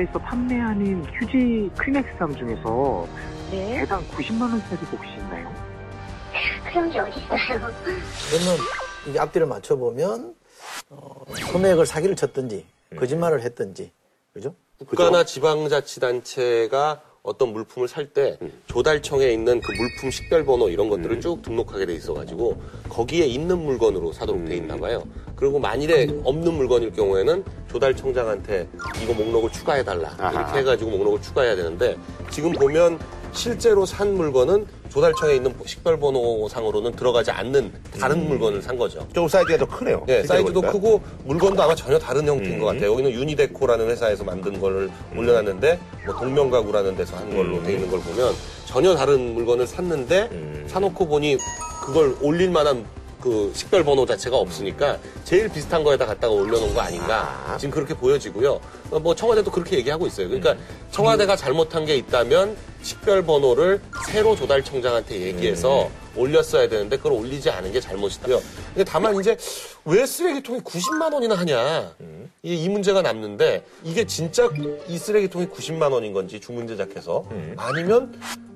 에서 판매하는 휴지 크리넥스함 중에서 네. 해당 90만 원짜리 혹시 있나요? 그런 게 어딨어요. 그러면 이게 앞뒤를 맞춰보면 어, 금액을 사기를 쳤든지 거짓말을 했든지 그죠? 국가나 지방자치단체가 어떤 물품을 살 때 조달청에 있는 그 물품 식별 번호 이런 것들을 쭉 등록하게 돼 있어가지고 거기에 있는 물건으로 사도록 돼 있나 봐요. 그리고 만일에 없는 물건일 경우에는 조달청장한테 이거 목록을 추가해달라 이렇게 해가지고 목록을 추가해야 되는데 지금 보면 실제로 산 물건은 조달청에 있는 식별번호 상으로는 들어가지 않는 다른 물건을 산 거죠. 좀 사이즈가 더 크네요. 네, 실제로 사이즈도 보니까. 크고 물건도 아마 전혀 다른 형태인 음. 것 같아요. 여기는 유니데코라는 회사에서 만든 걸 올려놨는데 뭐 동명가구라는 데서 한 걸로 돼 있는 걸 보면 전혀 다른 물건을 샀는데 음. 사놓고 보니 그걸 올릴 만한 그 식별 번호 자체가 없으니까 제일 비슷한 거에다 갖다가 올려놓은 거 아닌가 지금 그렇게 보여지고요. 어, 뭐 청와대도 그렇게 얘기하고 있어요. 그러니까 음. 청와대가 잘못한 게 있다면 식별 번호를 새로 조달청장한테 얘기해서 음. 올렸어야 되는데 그걸 올리지 않은 게 잘못이고요. 근데 다만 이제 왜 쓰레기통이 90만 원이나 하냐 이, 이 문제가 남는데 이게 진짜 이 쓰레기통이 90만 원인 건지 주문 제작해서 아니면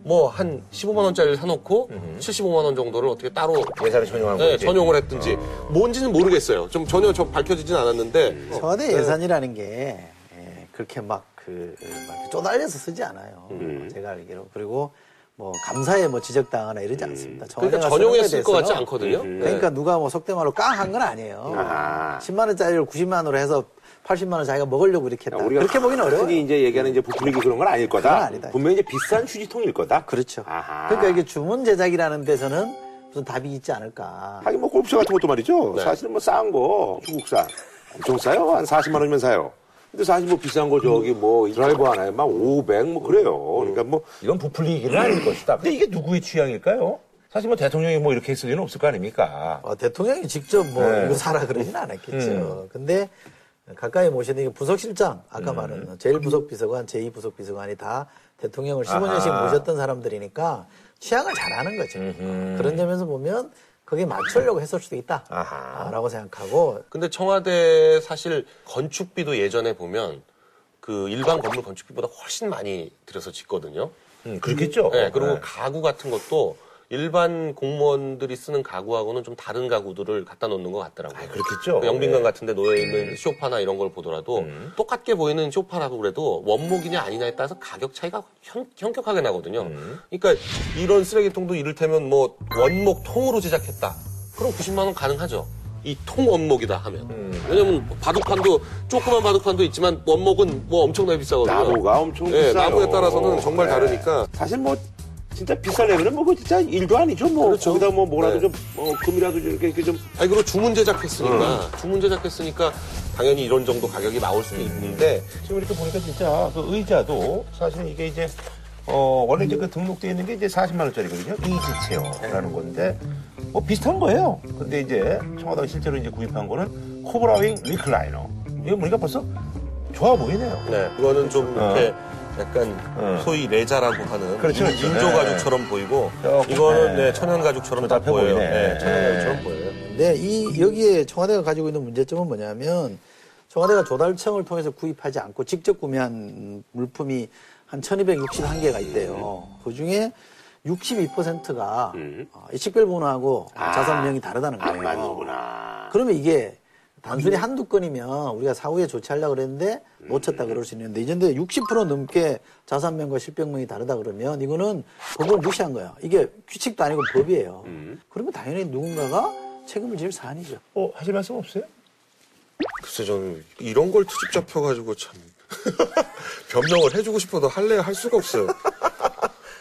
뭐 한 15만 원짜리를 사놓고 75만 원 정도를 어떻게 따로 예산을 전용한 네, 건지. 전용을 했든지 뭔지는 모르겠어요. 좀 전혀 좀 밝혀지진 않았는데 음. 청와대 예산이라는 게 예, 그렇게 막 그, 막 이렇게 쪼달려서 쓰지 않아요. 음. 제가 알기로. 그리고 뭐 감사에 뭐 지적당하거나 이러지 않습니다. 그러니까 전용했을 것 같지 않거든요. 그러니까 누가 뭐 속된 말로 깡한 건 아니에요. 10만 원짜리를 90만 원으로 해서 80만 원 자기가 먹으려고 이렇게 했다. 우리가 그렇게 보기는 어려워요. 흔히 이제 얘기하는 이제 부풀리기 그런 건 아닐 거다. 그건 아니다. 분명히 이제 비싼 휴지통일 거다. 그렇죠. 아하. 그러니까 이게 주문 제작이라는 데서는 무슨 답이 있지 않을까. 하긴 뭐 골프채 같은 것도 말이죠. 네. 사실은 뭐 싼 거 중국산 엄청 싸요. 한 40만 원이면 사요. 근데 사실 뭐 비싼 거 저기 뭐 드라이버 하나에 막 500 뭐 그래요. 그러니까 뭐 이건 부풀리기는 아닐 것이다. 근데 이게 누구의 취향일까요? 사실 뭐 대통령이 뭐 이렇게 했을 리는 없을 거 아닙니까? 어, 대통령이 직접 뭐 네. 이거 사라 그러진 않았겠죠. 근데 가까이 모시는 게 부석실장, 아까 말한 제일 부석비서관, 제2 부석비서관이 다 대통령을 15년씩 아하. 모셨던 사람들이니까 취향을 잘 아는 거죠. 그런 점에서 보면 거기에 맞추려고 했을 수도 아하. 있다라고 생각하고 근데 청와대 사실 건축비도 예전에 보면 그 일반 건물 건축비보다 훨씬 많이 들여서 짓거든요. 음, 그렇겠죠. 네, 그리고 네. 가구 같은 것도 일반 공무원들이 쓰는 가구하고는 좀 다른 가구들을 갖다 놓는 것 같더라고요. 아, 그렇겠죠. 그 영빈관 네. 같은 데 놓여 있는 쇼파나 이런 걸 보더라도 음. 똑같게 보이는 쇼파라고 그래도 원목이냐 아니냐에 따라서 가격 차이가 현, 현격하게 나거든요. 음. 그러니까 이런 쓰레기통도 이를테면 뭐 원목 통으로 제작했다. 그럼 90만 원 가능하죠. 이 통 원목이다 하면. 음. 왜냐면 바둑판도 조그만 바둑판도 있지만 원목은 뭐 엄청나게 비싸거든요. 나무가 엄청 네, 비싸요. 나무에 따라서는 정말 네. 다르니까 사실 뭐 진짜 비싸려면 뭐 그거 진짜 일도 아니죠. 뭐 그렇죠. 거기다 뭐 뭐라도 네. 좀 어, 금이라도 좀 이렇게, 이렇게 좀 아니 그리고 주문 제작했으니까 주문 제작했으니까 당연히 이런 정도 가격이 나올 수도 있는데 지금 이렇게 보니까 진짜 그 의자도 사실 이게 이제 어 원래 이제 그 등록되어 있는 게 이제 40만 원짜리거든요. easy chair라는 건데 뭐 비슷한 거예요. 근데 이제 청와대가 실제로 이제 구입한 거는 코브라윙 리클라이너. 이거 보니까 벌써 좋아 보이네요. 네, 그거는 좀 이렇게 약간 어. 소위 레자라고 하는 그렇죠, 인- 그렇죠. 인조 네. 가죽처럼 보이고 조금, 이거는 네. 네, 천연 가죽처럼 딱 보여요. 네, 천연 네. 가죽처럼 보여요. 근데 이 여기에 청와대가 가지고 있는 문제점은 뭐냐면 청와대가 조달청을 통해서 구입하지 않고 직접 구매한 물품이 한 1261개가 있대요. 그 중에 62%가 식별번호하고 자산명이 다르다는 안 거예요. 맞는구나. 그러면 이게 단순히 한두 건이면 우리가 사후에 조치하려고 그랬는데 놓쳤다 그럴 수 있는데 이젠데 60% 넘게 자산명과 실병명이 다르다 그러면 이거는 법을 무시한 거야. 이게 규칙도 아니고 법이에요. 그러면 당연히 누군가가 책임을 질 사안이죠. 어, 하실 말씀 없어요? 글쎄 저는 이런 걸 트집 잡혀가지고 참 변명을 해주고 싶어도 할래 할 수가 없어요.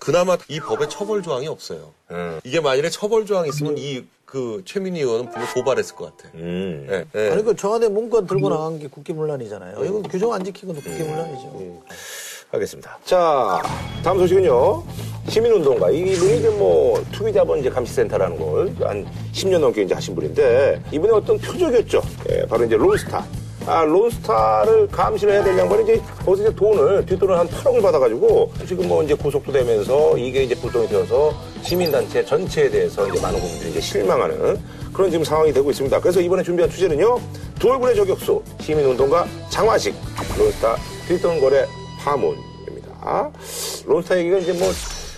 그나마 이 법에 처벌 조항이 없어요. 음. 이게 만일에 처벌 조항이 있으면 이 그 최민희 의원은 분명 고발했을 것 같아. 음. 예, 예. 아니 그 청와대 문건 들고 나간 게 국기문란이잖아요. 이건 규정 안 것도 국기문란이죠. 알겠습니다. 자, 다음 소식은요. 시민운동가. 이분이 이제 뭐, 투기자본 이제 감시센터라는 걸 한 10년 넘게 이제 하신 분인데, 이분의 어떤 표적이었죠. 예, 바로 이제 론스타. 아, 론스타를 감시를 해야 될 양반이 이제 거기서 돈을, 뒷돈을 한 8억을 받아가지고, 지금 뭐 이제 구속도 되면서 이게 이제 불똥이 되어서 시민단체 전체에 대해서 이제 많은 국민들이 이제 실망하는 그런 지금 상황이 되고 있습니다. 그래서 이번에 준비한 주제는요. 두 얼굴의 저격수, 시민운동가 장화식, 론스타 뒷돈 거래 파문입니다. 론스타 얘기가 이제 뭐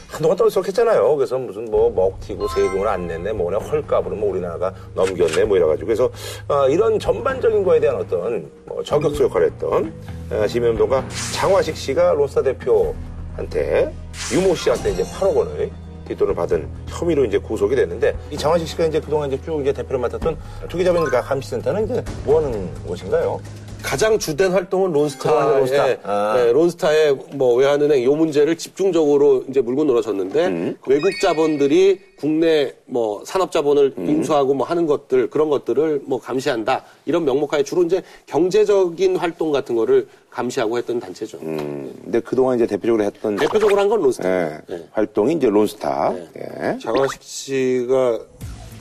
한동안 떨썩했잖아요. 그래서 무슨 뭐 먹튀고 세금을 안 냈네, 뭐 그냥 헐값으로 뭐 우리나라가 넘겼네, 뭐 이래가지고 그래서 어, 이런 전반적인 거에 대한 어떤 뭐 저격수 역할을 했던 어, 시민운동가 장화식 씨가 론스타 대표한테 유모 씨한테 이제 8억 원을 뒷돈을 받은 혐의로 이제 구속이 됐는데 이 장화식 씨가 이제 그동안 이제 쭉 이제 대표를 맡았던 투기자본 감시센터는 이제 뭐 하는 곳인가요? 가장 주된 활동은 론스타의 론스타. 아. 네, 론스타의 뭐 외환은행 요 문제를 집중적으로 이제 물고 늘어졌는데 음. 외국 자본들이 국내 뭐 산업 자본을 음. 인수하고 뭐 하는 것들 그런 것들을 뭐 감시한다 이런 명목하에 주로 이제 경제적인 활동 같은 거를 감시하고 했던 단체죠. 음, 근데 그동안 이제 대표적으로 했던 대표적으로 한 건 론스타. 예, 네. 활동이 이제 론스타. 예. 장화식 씨가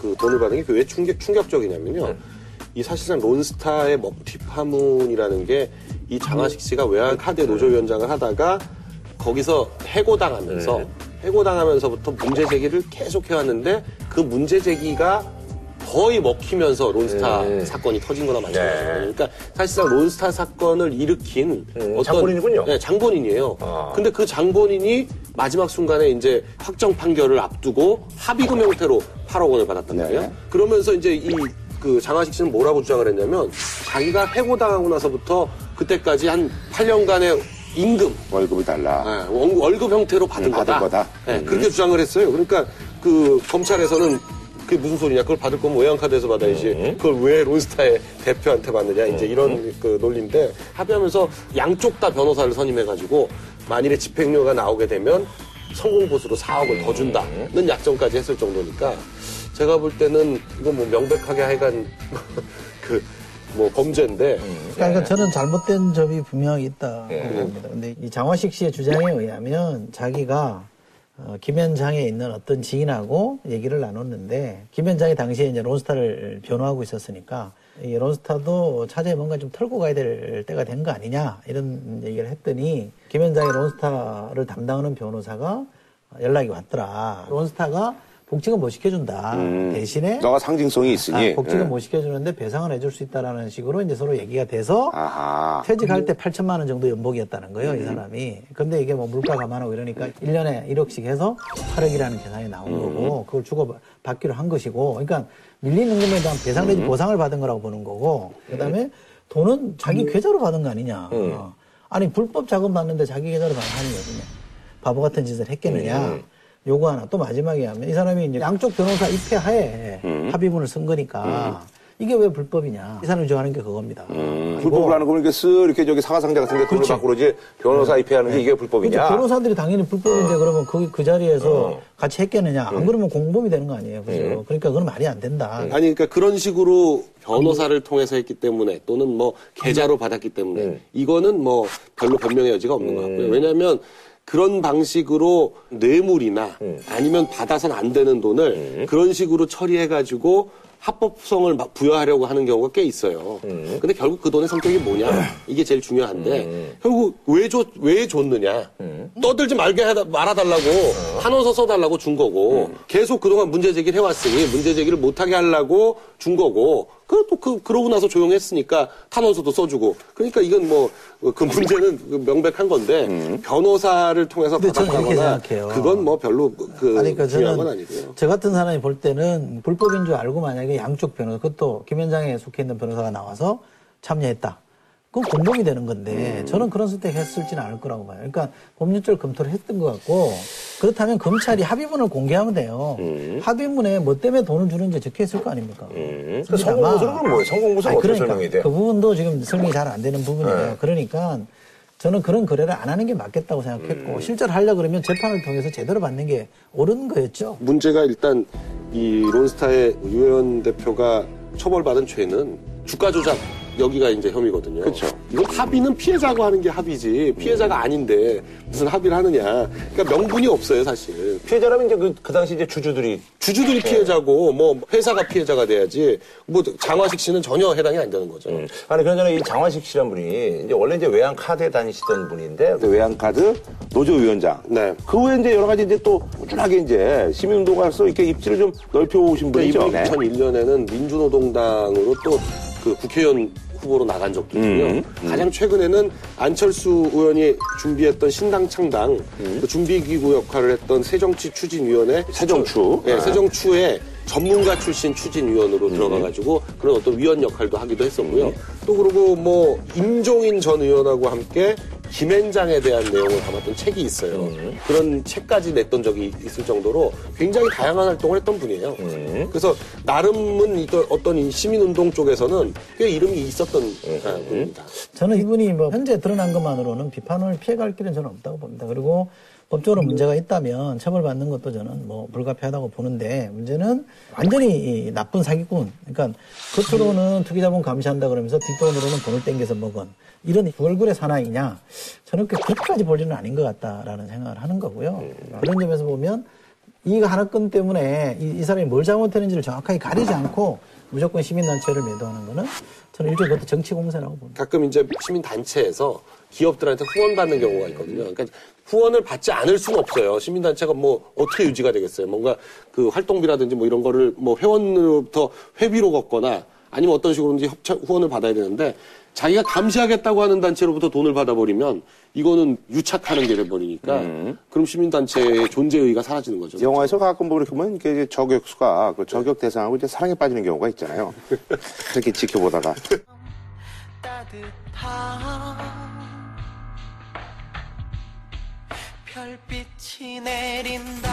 그 돈을 받은 게 왜 충격, 충격적이냐면요. 이 사실상 론스타의 먹튀 파문이라는 게 이 장화식 씨가 외환카드 노조위원장을 하다가 거기서 해고당하면서 해고당하면서부터 문제 제기를 계속 해왔는데 그 문제 제기가 거의 먹히면서 론스타 사건이 터진 거나 마찬가지예요. 네. 그러니까 사실상 론스타 사건을 일으킨 음, 장본인이군요. 네, 장본인이에요. 아. 근데 그 장본인이 마지막 순간에 이제 확정 판결을 앞두고 합의금 형태로 8억 원을 받았단 네. 말이에요. 그러면서 이제 이 그 장하식 씨는 뭐라고 주장을 했냐면 자기가 해고당하고 나서부터 그때까지 한 8년간의 임금, 월급을 달라. 네, 월- 월급 형태로 받은 음, 받은 거다. 거다. 네, 그렇게 주장을 했어요. 그러니까 그 검찰에서는 그게 무슨 소리냐? 그걸 받을 거면 외환카드에서 받아야지. 음. 그걸 왜 론스타의 대표한테 받느냐? 이제 이런 그 논리인데 합의하면서 양쪽 다 변호사를 선임해가지고 만일에 집행료가 나오게 되면 성공 보수로 4억을 더 준다는 약정까지 했을 정도니까 제가 볼 때는 이건 뭐 명백하게 하여간 그 뭐 범죄인데 그러니까 저는 잘못된 점이 분명히 있다 봅니다. 근데 이 장화식 씨의 주장에 의하면 자기가 어, 김현장에 있는 어떤 지인하고 얘기를 나눴는데 김현장이 당시에 이제 론스타를 변호하고 있었으니까 이 론스타도 차제에 뭔가 좀 털고 가야 될 때가 된 거 아니냐 이런 얘기를 했더니 김현장의 론스타를 담당하는 변호사가 연락이 왔더라. 론스타가 복직은 못 시켜준다. 대신에 너가 상징성이 있으니. 아, 복직은 예. 못 시켜주는데 배상을 해줄 수 있다라는 식으로 이제 서로 얘기가 돼서 아하. 퇴직할 때 8천만 원 정도 연봉이었다는 거예요, 이 사람이. 근데 이게 뭐 물가 감안하고 이러니까 1년에 1억씩 해서 8억이라는 계산이 나온 거고, 그걸 주고 받기로 한 것이고, 그러니까 밀린 임금에 대한 배상 내지 보상을 받은 거라고 보는 거고, 그 다음에 돈은 자기 계좌로 받은 거 아니냐. 어. 아니, 불법 자금 받는데 자기 계좌로 받는 거냐. 바보 같은 짓을 했겠느냐. 요거 하나. 또 마지막에 하면 이 사람이 이제 양쪽 변호사 입회 하에 합의문을 쓴 거니까 이게 왜 불법이냐. 이 사람이 주장하는 게 그겁니다. 음, 불법을 하는 거면 이렇게 쓱 이렇게 저기 사과상자 같은 데 돈을 그렇지. 받고 그러지 변호사 입회하는 게 이게 불법이냐. 그렇죠. 변호사들이 당연히 불법인데 그러면 그, 그 자리에서 같이 했겠느냐. 안 그러면 공범이 되는 거 아니에요. 그죠? 그러니까 그건 말이 안 된다. 아니 그러니까 그런 식으로 변호사를 통해서 했기 때문에 또는 뭐 계좌로 받았기 때문에 이거는 뭐 별로 변명의 여지가 없는 것 같고요. 왜냐하면 그런 방식으로 뇌물이나 아니면 받아선 안 되는 돈을 그런 식으로 처리해가지고 합법성을 막 부여하려고 하는 경우가 꽤 있어요. 근데 결국 그 돈의 성격이 뭐냐? 이게 제일 중요한데 결국 왜 줬, 왜 줬느냐? 떠들지 말게 하다, 말아달라고 한원서 써달라고 준 거고 계속 그동안 문제 제기를 해왔으니 문제 제기를 못하게 하려고 준 거고 그또 그 그러고 나서 조용했으니까 탄원서도 써주고 그러니까 이건 뭐 그 문제는 그 명백한 건데 변호사를 통해서 받았다거나 생각해요. 그건 뭐 별로 그 아니, 그러니까 중요한 건 저는 아니고요. 저 같은 사람이 볼 때는 불법인 줄 알고 만약에 양쪽 변호사, 그것도 김현장에 속해 있는 변호사가 나와서 참여했다. 그건 공범이 되는 건데 저는 그런 선택 했을지는 않을 거라고 봐요. 그러니까 법률적으로 검토를 했던 것 같고 그렇다면 검찰이 합의문을 공개하면 돼요. 합의문에 뭐 때문에 돈을 주는지 적혀 있을 거 아닙니까? 그 성공보수는 그럼 뭐예요? 아니, 어떻게 그러니까 설명이 돼요? 그 부분도 지금 설명이 잘 안 되는 부분이에요. 네. 그러니까 저는 그런 거래를 안 하는 게 맞겠다고 생각했고 음. 실제로 하려 그러면 재판을 통해서 제대로 받는 게 옳은 거였죠. 문제가 일단 이 론스타의 유현 대표가 처벌받은 죄는 주가 조작 여기가 이제 혐의거든요. 그쵸. 이건 합의는 피해자가 하는 게 합의지 피해자가 아닌데 무슨 합의를 하느냐. 그러니까 명분이 없어요 사실. 피해자라면 이제 그, 그 당시 이제 주주들이 주주들이 피해자고 뭐 회사가 피해자가 돼야지 뭐 장화식 씨는 전혀 해당이 안 되는 거죠. 아니 그러잖아 이 장화식 씨란 분이 이제 원래 이제 외환 카드에 다니시던 분인데 그 외환카드 노조위원장. 네. 그 후에 이제 여러 가지 이제 또 꾸준하게 이제 시민운동가로서 이렇게 입지를 좀 넓혀 오신 분이죠. 이분이 네. 2001년에는 민주노동당으로 또 그 국회의원 후보로 나간 적도 있고요. 음, 가장 최근에는 안철수 의원이 준비했던 신당 창당 그 준비기구 역할을 했던 새정치 추진위원회 새정추. 네, 아. 새정추의 전문가 출신 추진위원으로 들어가가지고 그런 어떤 위원 역할도 하기도 했었고요. 또 그리고 뭐 임종인 전 의원하고 함께 김앤장에 대한 내용을 담았던 책이 있어요. 그런 책까지 냈던 적이 있을 정도로 굉장히 다양한 활동을 했던 분이에요. 그래서 나름은 어떤 이 시민운동 쪽에서는 꽤 이름이 있었던 아, 분입니다. 저는 이분이 뭐 현재 드러난 것만으로는 비판을 피해갈 길은 저는 없다고 봅니다. 그리고 법적으로 문제가 있다면 처벌받는 것도 저는 뭐 불가피하다고 보는데 문제는 완전히 이 나쁜 사기꾼. 그러니까 겉으로는 투기자본 감시한다 그러면서 뒷돈으로는 돈을 땡겨서 먹은 이런 얼굴의 사나이냐. 저는 그- 그렇게까지 볼 일은 아닌 것 같다라는 생각을 하는 거고요. 그런 점에서 보면 이 하나 건 때문에 이, 이 사람이 뭘 잘못했는지를 정확하게 가리지 않고 무조건 시민단체를 매도하는 거는 저는 일종의 그것도 정치 공세라고 봅니다. 가끔 이제 시민단체에서 기업들한테 후원받는 경우가 있거든요. 그러니까 후원을 받지 않을 수는 없어요. 시민단체가 뭐 어떻게 유지가 되겠어요. 뭔가 그 활동비라든지 뭐 이런 거를 뭐 회원으로부터 회비로 걷거나 아니면 어떤 식으로든지 협찬 후원을 받아야 되는데 자기가 감시하겠다고 하는 단체로부터 돈을 받아버리면 이거는 유착하는 게 돼버리니까 그럼 시민단체의 존재 의의가 사라지는 거죠. 영화에서 가끔 보면 이렇게 보면 이게 저격수가 그 저격 대상하고 이제 사랑에 빠지는 경우가 있잖아요. 그렇게 지켜보다가 별빛이 내린다.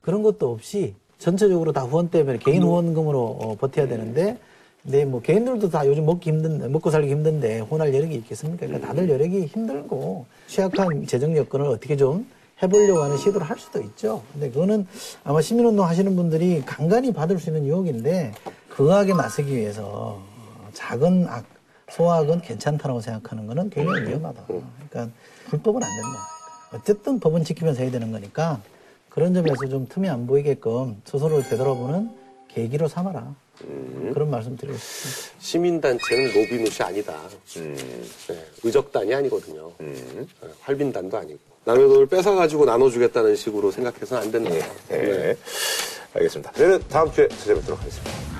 그런 것도 없이 전체적으로 다 후원 때문에 개인 후원금으로 어, 버텨야 되는데 근데 뭐 개인들도 다 요즘 먹기 힘든 먹고 살기 힘든데 후원할 여력이 있겠습니까? 그러니까 다들 여력이 힘들고 취약한 재정 여건을 어떻게 좀 해보려고 하는 시도를 할 수도 있죠. 근데 그거는 아마 시민운동 하시는 분들이 간간히 받을 수 있는 유혹인데 그 악에 맞서기 위해서 어, 작은 악, 소악은 괜찮다라고 생각하는 거는 굉장히 위험하다. 그러니까 불법은 안 된다. 어쨌든 법은 지키면서 해야 되는 거니까 그런 점에서 좀 틈이 안 보이게끔 스스로를 되돌아보는 계기로 삼아라. 그런 말씀 드리고 싶습니다. 시민단체는 로비노시 아니다. 네, 의적단이 아니거든요. 네, 활빈단도 아니고. 남의 돈을 뺏어가지고 나눠주겠다는 식으로 생각해서는 안 된다. 네. 알겠습니다. 저희는 다음 주에 찾아뵙도록 하겠습니다.